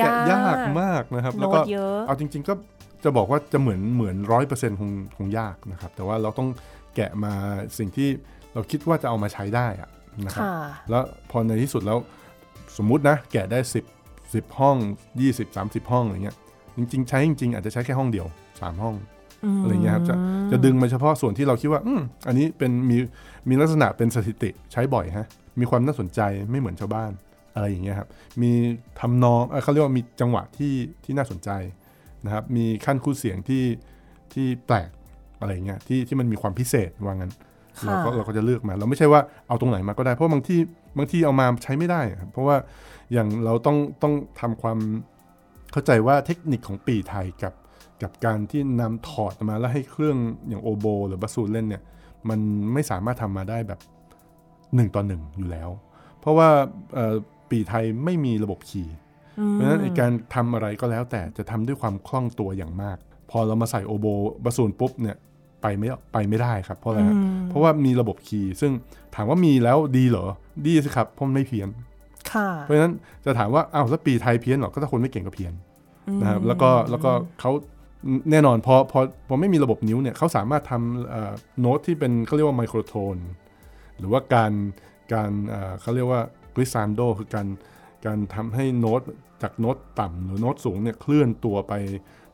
ยาแกะกยากมากนะครับ แล้วโน้ก็ตเยอะเอาจริง ๆ ก็จะบอกว่าจะเหมือนเหมือนร้อยเปอร์เซ็นต์คงคงยากนะครับ แต่ว่าเราต้องแกะมาสิ่งที่ เราคิดว่าจะเอามาใช้ได้อะนะครับค่ะแล้วพอในที่สุดแล้วสมมุตินะ แกะได้ 10 10 ห้อง 20 30 ห้องอะไรเงี้ยจริงๆ ใช้จริงๆ อาจจะใช้แค่ห้องเดียว 3 ห้องอะไรเงี้ยครับจะจะดึงมาเฉพาะส่วนที่เราคิดว่าอืมอันนี้เป็นมีมีลักษณะเป็นสถิติใช้บ่อยฮะมีความน่าสนใจไม่เหมือนชาวบ้านอะไรอย่างเงี้ยครับมีทำนองเอ่อเขาเรียกว่ามีจังหวะที่ที่น่าสนใจนะครับมีขั้นคู่เสียงที่ที่แปลกอะไรอย่างเงี้ยที่ที่มันมีความพิเศษว่างั้นค่ะ เราก็เราก็จะเลือกมา เราไม่ใช่ว่าเอาตรงไหนมาก็ได้ เพราะบางที่บางที่เอามาใช้ไม่ได้ครับเพราะว่าอย่างเราต้องต้องทำความเข้าใจว่าเทคนิคของปี่ไทยกับกับการที่นำถอดมาแล้วให้เครื่องอย่างโอโบ หรือบัสซูนเล่นเนี่ยมันไม่สามารถทำมาได้แบบหนึ่งต่อหนึ่งอยู่แล้ว เพราะว่าเอ่อปี่ไทยไม่มีระบบคีย์เพราะฉะนั้นไอ้การทำอะไรก็แล้วแต่จะทำด้วยความคล่องตัวอย่างมาก พอเรามาใส่โอโบบัสซูนปุ๊บเนี่ย ไปไม่ไปไม่ได้ครับเพราะอะไรฮะเพราะว่ามีระบบคีย์ซึ่งถามว่ามีแล้วดีเหรอ ดีสิครับเพราะมันไม่เพี้ยนค่ะเพราะฉะนั้นจะถามว่าอ้าวแล้วปีไทยเพี้ยนเหรอก็ถ้าคนไม่เก่งก็เพี้ยนนะครับแล้วก็แล้วก็เขาแน่นอนพอพอพอไม่มีระบบนิ้วเนี่ยเขาสามารถทำเอ่อโน้ตที่เป็นเขาเรียกว่าไมโครโทน หรือว่าการการเอ่อเขาเรียกว่ากริซานโดคือการการทำให้โน้ตจากโน้ตต่ำหรือโน้ตสูงเนี่ยเคลื่อนตัวไป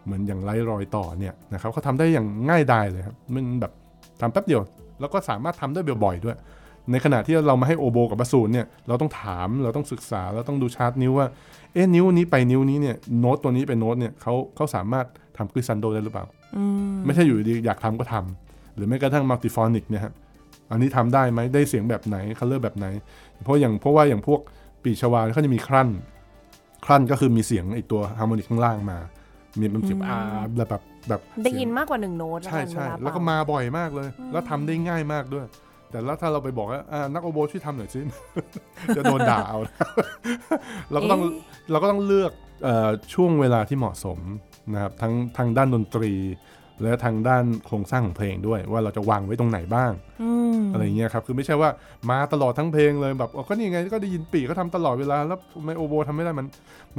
เหมือนอย่างไร้รอยต่อเนี่ยนะครับเขาทำได้อย่างง่ายดายเลยครับมันแบบทำแป๊บเดียว แล้วก็สามารถทำได้บ่อยๆด้วย ในขณะที่เรามาให้โอโบกับบาสูนเนี่ยเราต้องถามเราต้องศึกษาเราต้องดูชาร์ตนิ้วว่าเอ๊ะนิ้วนี้ไปนิ้วนี้เนี่ยโน้ตตัวนี้ไปโน้ตเนี่ยเขาเขาสามารถทำ glissando ได้หรือเปล่าอืมไม่ใช่อยู่ดีๆอยากทำก็ทำหรือแม้กระทั่ง multiphonic เนี่ยฮะอันนี้ทำได้ไหมได้เสียงแบบไหน color แบบไหน เพราะอย่างเพราะว่าอย่างพวกปี่ชวาเขาจะมีครั่นครั่นก็คือมีเสียงไอตัว harmonic ข้างล่างมา มีเป็นเสียงอาแบบแบบแบบได้เสีงยินมากกว่าหนึ่งโน้ตใช่ล้วกันใช่เาแล้วก็เป่มาบ่อยมากเลย แล้วทำได้ง่ายมากด้วย แต่แล้วถ้าเราไปบอกว่าอ่านักโอโบช่วยทำหน่อยสิจะโดนด่าเอาเราก็ต้องเอ๊ะเราก็ต้องเลือกเออช่วงเวลาที่เหมาะสมนะครับทั้งทางด้านดนตรี และทางด้านโครงสร้างของเพลงด้วย ว่าเราจะวางไว้ตรงไหนบ้างอืมอะไรเงี้ยครับคือไม่ใช่ว่ามาตลอดทั้งเพลงเลยแบบอ๋อก็นี่ไงก็ได้ยินปีก็ทำตลอดเวลาแล้วทำไมโอโบทำไม่ได้มัน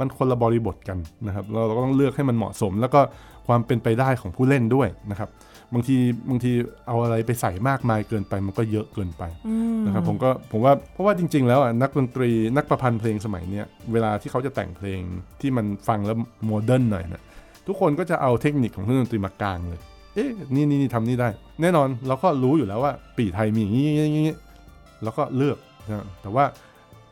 มันคนละบริบทกันนะครับเราเราก็ต้องเลือกให้มันเหมาะสม แล้วก็ความเป็นไปได้ของผู้เล่นด้วยนะครับบางทีบางทีเอาอะไรไปใส่มากมายเกินไปมันก็เยอะเกินไปอืมนะครับผมก็ผมว่าเพราะว่าจริง ๆ แล้วอะนักดนตรีนักประพันธ์เพลงสมัยเนี้ยเวลาที่เขาจะแต่งเพลงที่มันฟังแล้วโมเดิร์นหน่อยนะ ทุกคนก็จะเอาเทคนิคของเครื่องดนตรีมากลางเลย เอ๊ะนี่นี่นี่ทำนี่ได้ แน่นอนเราก็รู้อยู่แล้วว่า ปีไทยมีอย่างนี้อย่างนี้อย่างนี้แล้วก็เลือกนะแต่ว่า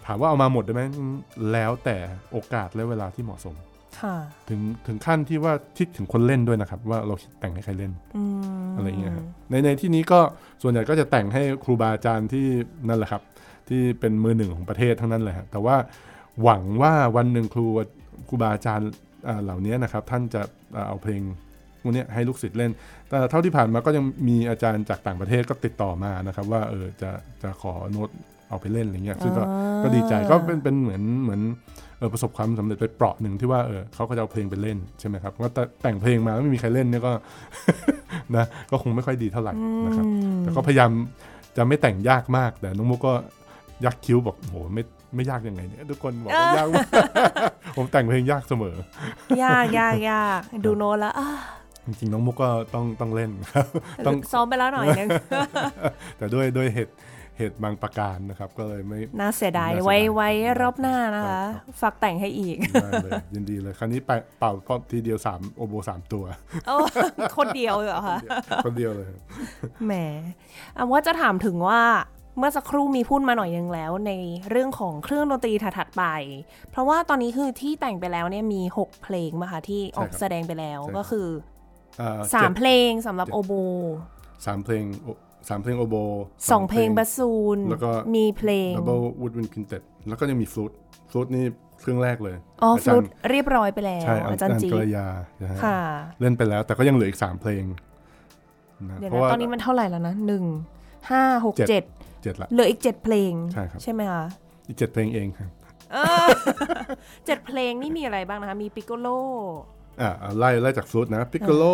ถามว่าเอามาหมดได้ไหมอืมแล้วแต่โอกาสและเวลาที่เหมาะสมค่ะถึงถึงขั้นที่ว่าคิดถึงคนเล่นด้วยนะครับ ว่าเราแต่งให้ใครเล่นอืมอะไรเงี้ยครับในในที่นี้ก็ส่วนใหญ่ก็จะแต่งให้ครูบาอาจารย์ที่นั่นแหละครับ ที่เป็นมือหนึ่งของประเทศทั้งนั้นเลยครับแต่ว่าหวังว่าวันหนึ่งครูครูบาอาจารย์อ่า เหล่านี้นะครับท่านจะอ่าเอาเพลงพวกเนี้ยให้ลูกศิษย์เล่น แต่เท่าที่ผ่านมาก็ยังมีอาจารย์จากต่างประเทศก็ติดต่อมานะครับ ว่าเออจะจะขอโน้ตเอาไปเล่นอะไรเงี้ยซึ่งก็อ่าก็ดีใจก็เป็นเป็นเหมือนเหมือนเออประสบความสำเร็จไปเปราะหนึ่งที่ว่าเออเขาก็จะเอาเพลงไปเล่นใช่ไหมครับว่าแต่แต่งเพลงมาแล้วไม่มีใครเล่นเนี่ยก็นะก็คงไม่ค่อยดีเท่าไหร่นะครับอืมแต่ก็พยายามจะไม่แต่งยากมากแต่น้องมุกก็ยักคิ้วบอกโหไม่ ไม่ยากยังไงเนี่ยทุกคนบอกว่ายากมากผมแต่งเพลงยากเสมอ ยากยากยากดูโน้ตแล้วอะจริงๆน้องมุกก็ต้องต้องเล่นครับต้องซ้อมไปแล้วหน่อยนึงแต่ด้วยด้วยเหตุเหตุบางประการนะครับ ก็เลยไม่น่าเสียดายน่าเสียดายไว้ไว้รอบหน้านะคะครับฝากแต่งให้อีกได้เลยยินดีเลยครั้นี้ไปเป่าพร้อมทีเดียวสามโอโบสามตัวโอ้คนเดียวเหรอคะคนเดียวเลยแหมอะว่าจะถามถึงว่า เมื่อสักครู่มีพูดมาหน่อยนึงแล้วในเรื่องของเครื่องดนตรีถัดๆไป เพราะว่าตอนนี้คือที่แต่งไปแล้วเนี่ยมี 6 เพลงมาค่ะที่ออกใช่ครับแสดงไปแล้วใช่ครับก็คืออ่าสามจ็ดเพลงสำหรับเจ็ดโอโบสามเพลงโอสามเพลงโอโบสองเพลงบาซูนแล้วก็มีเพลงดับเบิลวูดวินคินเต็ดแล้วก็ยังมีฟลูตฟลูตนี่เครื่องแรกเลยอ๋อฟจารลุย์ตเรียบร้อยไปแล้วใช่อาจารย์จีกรยานะฮะค่ะเล่นไปแล้วแต่ก็ยังเหลืออีกสามเพลงนะเดี๋ยวเพราะนะว่าตอนนี้มันเท่าไหร่แล้วนะหนึ่งห้าหกเจ็ด เจ็ดเจ็ดละเหลืออีกเจ็ดเพลงใช่ครับใช่ไหมคะอีกเจ็ดเพลงเองครับเออเจ็ดเพลงนี่มีอะไรบ้างนะคะ มี piccoloอ่าเอาไล่ไล่จากฟลูตนะ piccolo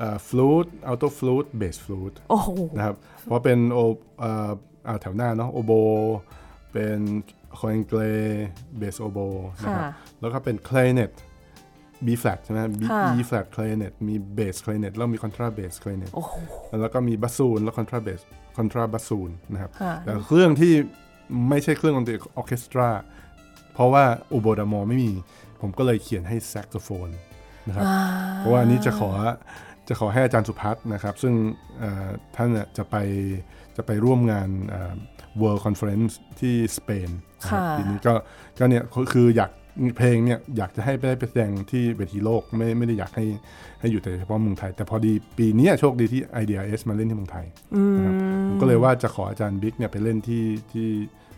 อ่าฟลูต alto flute bass flute โอ้โหนะครับเพราะเป็นโออ่าอ่าแถวหน้าเนาะโอโบ เป็น cor anglais bass oboe นะครับค่ะแล้วก็เป็น clarinet B flat ใช่ไหม B ค่ะ E flat clarinet มี bass clarinet แล้วมี contra bass clarinet โอ้โหแล้วก็มีบัสซูนแล้ว contra bass contra bassoon นะครับค่ะแต่เครื่องที่ไม่ใช่เครื่องดนตรีออร์เคสตรา เพราะว่า oboe d'amore ไม่มี ผมก็เลยเขียนให้แซกโซโฟนนะครับอ่าเพราะว่าอันนี้จะขอจะขอให้อาจารย์สุพัฒน์นะครับ ซึ่งเอ่อท่านน่ะจะไปจะไปร่วมงานเอ่อ World Conference ที่สเปนนะครับค่ะทีนี้ก็ก็เนี่ยคืออยาก เพลงเนี่ยอยากจะให้ไปได้ไปแสดงที่เวทีโลกไม่ไม่ได้อยากให้ให้อยู่แต่เฉพาะเมืองไทย แต่พอดีปีเนี้ยโชคดีที่ IDRS มาเล่นที่เมืองไทยอืมนะครับผมก็เลยว่าจะขออาจารย์บิ๊กเนี่ยไปเล่นที่ที่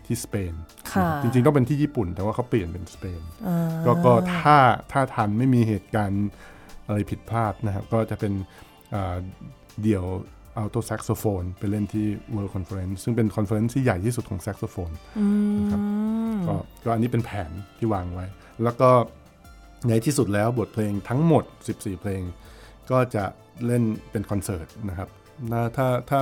ที่สเปนค่ะจริงๆต้องเป็นที่ญี่ปุ่น แต่ว่าเขาเปลี่ยนเป็นสเปนอ่าก็ก็ถ้าถ้าทันไม่มีเหตุการณ์อะไรผิดพลาดนะครับก็จะเป็นอ่าเดี่ยว alto saxophone ไปเล่นที่ World Conference ซึ่งเป็น conference ที่ใหญ่ที่สุดของแซกโซโฟนอืมนะครับก็ก็อันนี้เป็นแผนที่วางไว้ แล้วก็ในที่สุดแล้วบทเพลงทั้งหมด 14 เพลง ก็จะเล่นเป็นคอนเสิร์ตนะครับน่าถ้าถ้า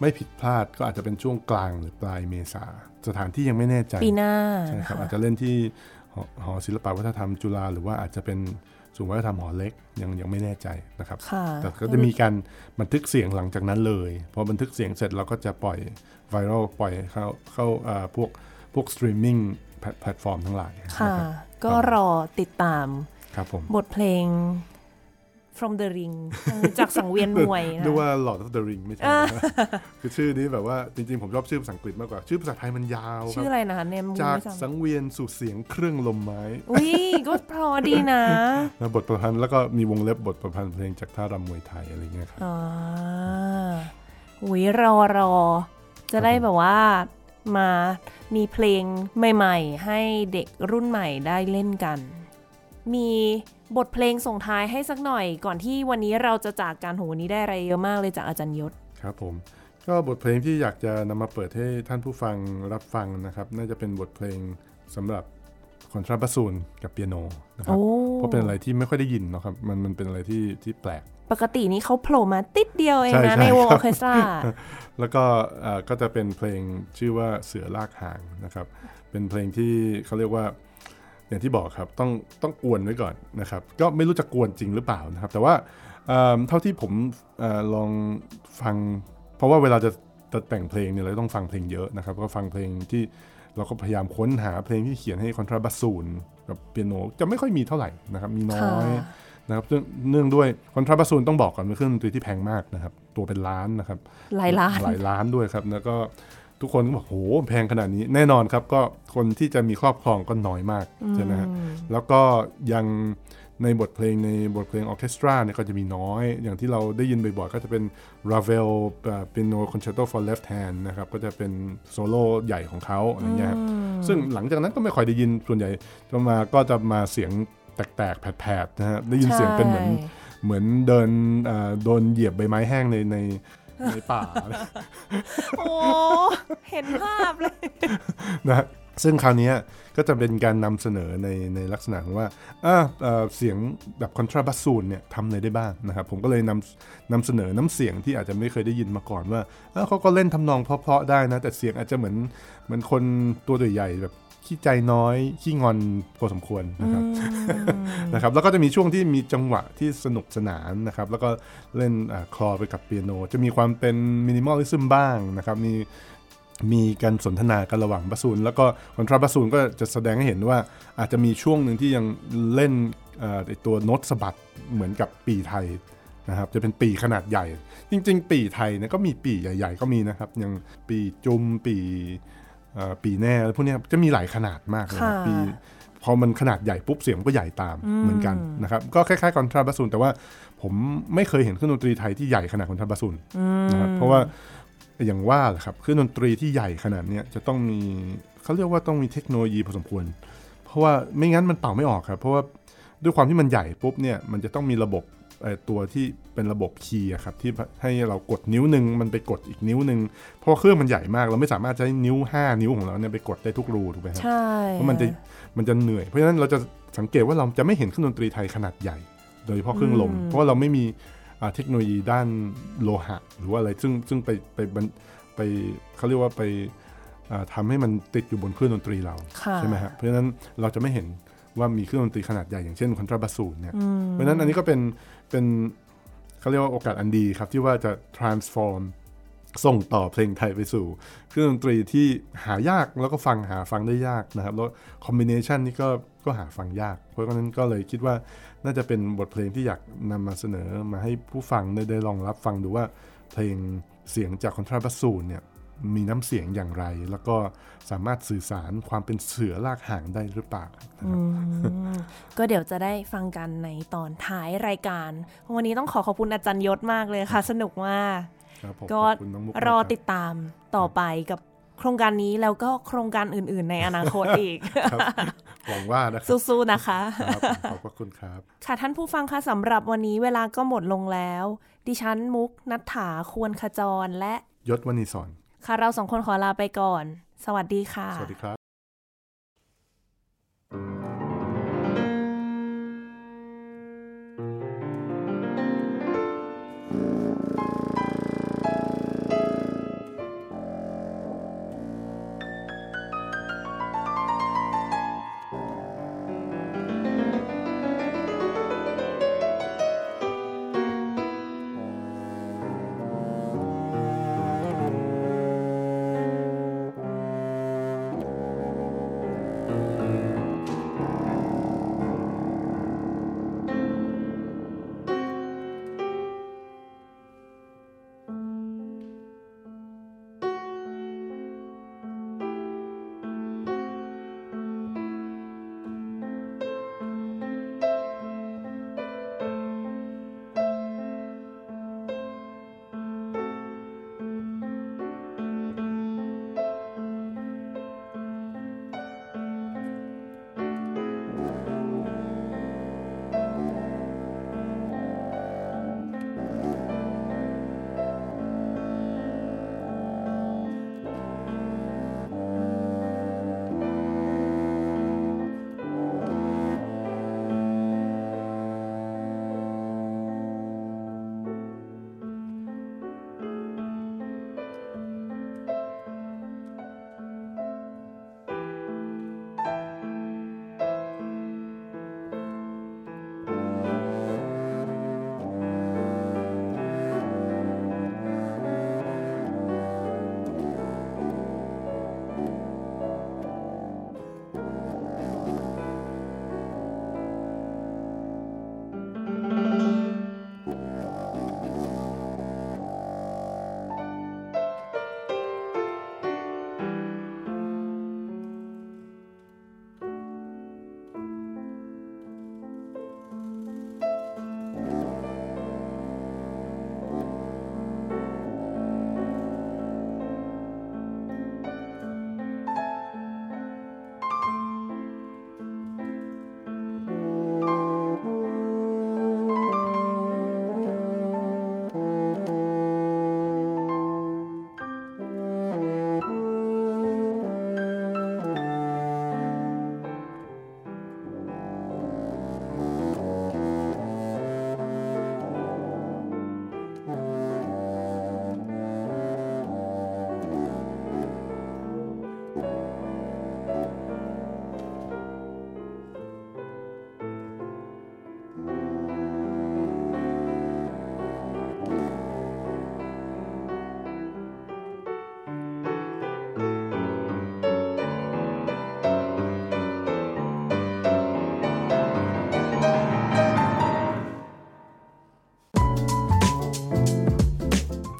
ไม่ผิดพลาดก็อาจจะเป็นช่วงกลางหรือปลายเมษาสถานที่ยังไม่แน่ใจปีหน้าใช่ครับนะะอาจจะเล่นที่หอหอศิลปวัฒนธรรมจุฬาหรือว่าอาจจะเป็น ศูนย์วัฒนธรรมหอเล็กยังยังไม่แน่ใจนะครับค่ะแต่ก็จะมีการบันทึกเสียงหลังจากนั้นเลยพอบันทึกเสียงเสร็จเราก็จะปล่อยไวรัลปล่อยเข้าเข้าอ่าพวกพวกสตรีมมิ่งแพลตฟอร์มทั้งหลายค่ะนะครับก็รอติดตามครับผมบทเพลง from the ring เออจากสังเวียนมวยนะเรียกว่า Lord of the Ring ไม่ใช่นะคือชื่อนี้แบบว่าจริงๆ ผมชอบชื่อภาษาอังกฤษมากกว่า ชื่อภาษาไทยมันยาวคชื่รัอบอะไรนะคะเนี่ยมูจากไม่จำสังเวียนสู่เสียงเครื่องลมไม้ อุ้ยก็พอดีนะนะบทประพันธ์แล้วก็มีวงเล็บบทประพันธ์เพลงจากท่ารำมวยไทยอะไรเงี้ยครับอ่าอุ้ยรอรอ จะได้แบบว่ามามีเพลงใหม่ ๆ ให้เด็กรุ่นใหม่ได้เล่นกัน มี บทเพลงส่งท้ายให้สักหน่อย ก่อนที่วันนี้เราจะจากกันโหวันนี้ได้อะไรเยอะมากเลยจากอาจารย์ยศครับผมก็บทเพลงที่อยากจะนำมาเปิดให้ท่านผู้ฟังรับฟังนะครับ น่าจะเป็นบทเพลงสำหรับคอนทราบาซูนกับเปียโนนะครับโอ้เพราะเป็นอะไรที่ไม่ค่อยได้ยินเนาะครับมันมันเป็นอะไรที่ที่แปลก ปกตินี้เขาโผล่มาติดเดียวเองใช่นะใช่ในวงคอรับอร์เคสตราแล้วก็เอ่อก็จะเป็นเพลงชื่อว่าเสือลากหางนะครับ เป็นเพลงที่เขาเรียกว่า อย่างที่บอกครับต้องต้องกวนไว้ก่อนนะครับ ก็ไม่รู้จะกวนจริงหรือเปล่านะครับ แต่ว่าเอิ่มเท่าที่ผมเออลองฟัง เพราะว่าเวลาจะจะแต่งเพลงเนี่ยเราต้องฟังเพลงเยอะนะครับ ก็ฟังเพลงที่เราก็พยายามค้นหาเพลงที่เขียนให้ contrabassoon กับเปียโนจะไม่ค่อยมีเท่าไหร่นะครับ มีน้อยค่ะนะครับซึ่งเนื่องด้วย contrabassoon ต้องบอกก่อนเป็นเครื่องดนตรีที่แพงมากนะครับ ตัวเป็นล้านนะครับ หลายล้านหลายล้านด้วยครับ แล้วก็ ทุกคนก็บอกโหแพงขนาดนี้แน่นอนครับก็คนที่จะมีครอบครองก็น้อยมากใช่ไหมฮะแล้วก็ยังในบทเพลงในบทเพลงออร์เคสตราเนี่ยก็จะมีน้อย อย่างที่เราได้ยินบ่อยๆ ก็จะเป็น Ravel Piano Concerto for Left Hand นะครับ ก็จะเป็นโซโล่ใหญ่ของเขาอะไรเงี้ยครับซึ่งหลังจากนั้นก็ไม่ค่อยได้ยินส่วนใหญ่จะมาก็จะมาเสียงแตกๆ แผดๆนะฮะได้ยินเสียงเป็นเหมือนใช่เหมือนเดินเอ่อโดนเหยียบใบไม้แห้งในใน ในป่า โอ้ เห็นภาพเลย นะฮะซึ่งคราวเนี้ยก็จะเป็นการนำเสนอในในลักษณะของว่าอ่าเอ่อเสียงแบบคอนทราบัสซูนเนี่ยทำอะไรได้บ้างนะครับ ผมก็เลยนำนำเสนอน้ำเสียงที่อาจจะไม่เคยได้ยินมาก่อนว่าอ่าเขาก็เล่นทำนองเพราะๆได้นะ แต่เสียงอาจจะเหมือนเหมือนคนตัวใหญ่ๆแบบ ขี้ใจน้อยขี้งอนพอสมควรนะครับนะครับ แล้วก็จะมีช่วงที่มีจังหวะที่สนุกสนานนะครับ แล้วก็เล่นอาคลอไปกับเปียโน จะมีความเป็นมินิมอลลิซึมบ้างนะครับ มีมีการสนทนากันระหว่างบาสูนแล้วก็คอนทราบาสูนก็จะแสดงให้เห็นว่าอาจจะมีช่วงหนึ่งที่ยังเล่นเอ่อไอ้ตัวโน้ตสะบัดเหมือนกับปีไทยนะครับจะเป็นปีขนาดใหญ่ จริง ๆ ปีไทยเนี่ยก็มีปีใหญ่ ๆ ก็มีนะครับอย่างปีจุมปีเอ่อ ปีแน่อะไรพวกเนี้ยจะมีหลายขนาดมากเลยนะค่ะปีพอมันขนาดใหญ่ปุ๊บเสียงมันก็ใหญ่ตามเหมือนกันนะครับก็คล้ายๆคอนทราบาซูนแต่ว่าผมไม่เคยเห็นเครื่องดนตรีไทยที่ใหญ่ขนาดคอนทราบาซูนนะครับเพราะว่าอย่างว่าแหละครับเครื่องดนตรีที่ใหญ่ขนาดเนี้ยจะต้องมีเขาเรียกว่าต้องมีเทคโนโลยีพอสมควร เพราะว่าไม่งั้นมันเป่าไม่ออกครับ เพราะว่าด้วยความที่มันใหญ่ปุ๊บเนี่ยมันจะต้องมีระบบเอ่อตัวที่ เป็นระบบคีย์อะครับที่ให้เรากดนิ้วหนึ่งมันไปกดอีกนิ้วหนึ่งเพราะว่าเครื่องมันใหญ่มากเราไม่สามารถใช้นิ้ว 5 นิ้วของเราเนี่ยไปกดได้ทุกรูถูกไหมครับใช่เพราะมันจะมันจะเหนื่อย เพราะฉะนั้นเราจะสังเกตว่าเราจะไม่เห็นเครื่องดนตรีไทยขนาดใหญ่ โดยเฉพาะเครื่องลม เพราะว่าเราไม่มีอ่าเทคโนโลยีด้านโลหะ หรือว่าอะไรซึ่งซึ่งไปไปบรรไปเขาเรียกว่าไปอ่าทำให้มันติดอยู่บนเครื่องดนตรีเราค่ะใช่ไหมฮะเพราะฉะนั้นเราจะไม่เห็นว่ามีเครื่องดนตรีขนาดใหญ่อย่างเช่นคอนทราบาสูนเนี่ยเพราะฉะนั้นอันนี้ก็เป็นเป็น เขาเรียกว่าโอกาสอันดีครับ ที่ว่าจะ transform ส่งต่อเพลงไทยไปสู่ เครื่องดนตรีที่หายากแล้วก็ฟังหาฟังได้ยากนะครับ แล้วคอมบิเนชันนี่ก็ก็หาฟังยาก เพราะฉะนั้นก็เลยคิดว่าน่าจะเป็นบทเพลงที่อยากนำมาเสนอมาให้ผู้ฟังได้ได้ลองรับฟังดูว่าเพลงเสียงจากคอนทราบัสซูนเนี่ยมีน้ำเสียงอย่างไร แล้วก็สามารถสื่อสารความเป็นเสือลากหางได้หรือเปล่านะครับ ก็เดี๋ยวจะได้ฟังกันในตอนท้ายรายการ วันนี้ต้องขอขอบคุณอาจารย์ยศมากเลยค่ะ สนุกมากครับผมก็ขอบคุณน้องมุกรอนะครับติดตามต่อไปกับโครงการนี้แล้วก็โครงการอื่น ๆ ในอนาคตอีกครับหวังว่านะครับสู้ๆนะคะครับขอบพระคุณครับ ค่ะท่านผู้ฟังคะสำหรับวันนี้เวลาก็หมดลงแล้ว ดิฉันมุกนัฐถาควรขจรและยศวณีสอนค่ะเราสองคนขอลาไปก่อน สวัสดีค่ะ สวัสดีครับ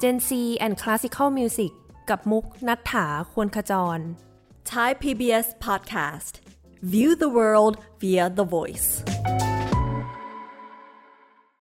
Gen C and Classical Music กับมุกนัฐถาควรขจร Thai PBS Podcast. View the world via the voice.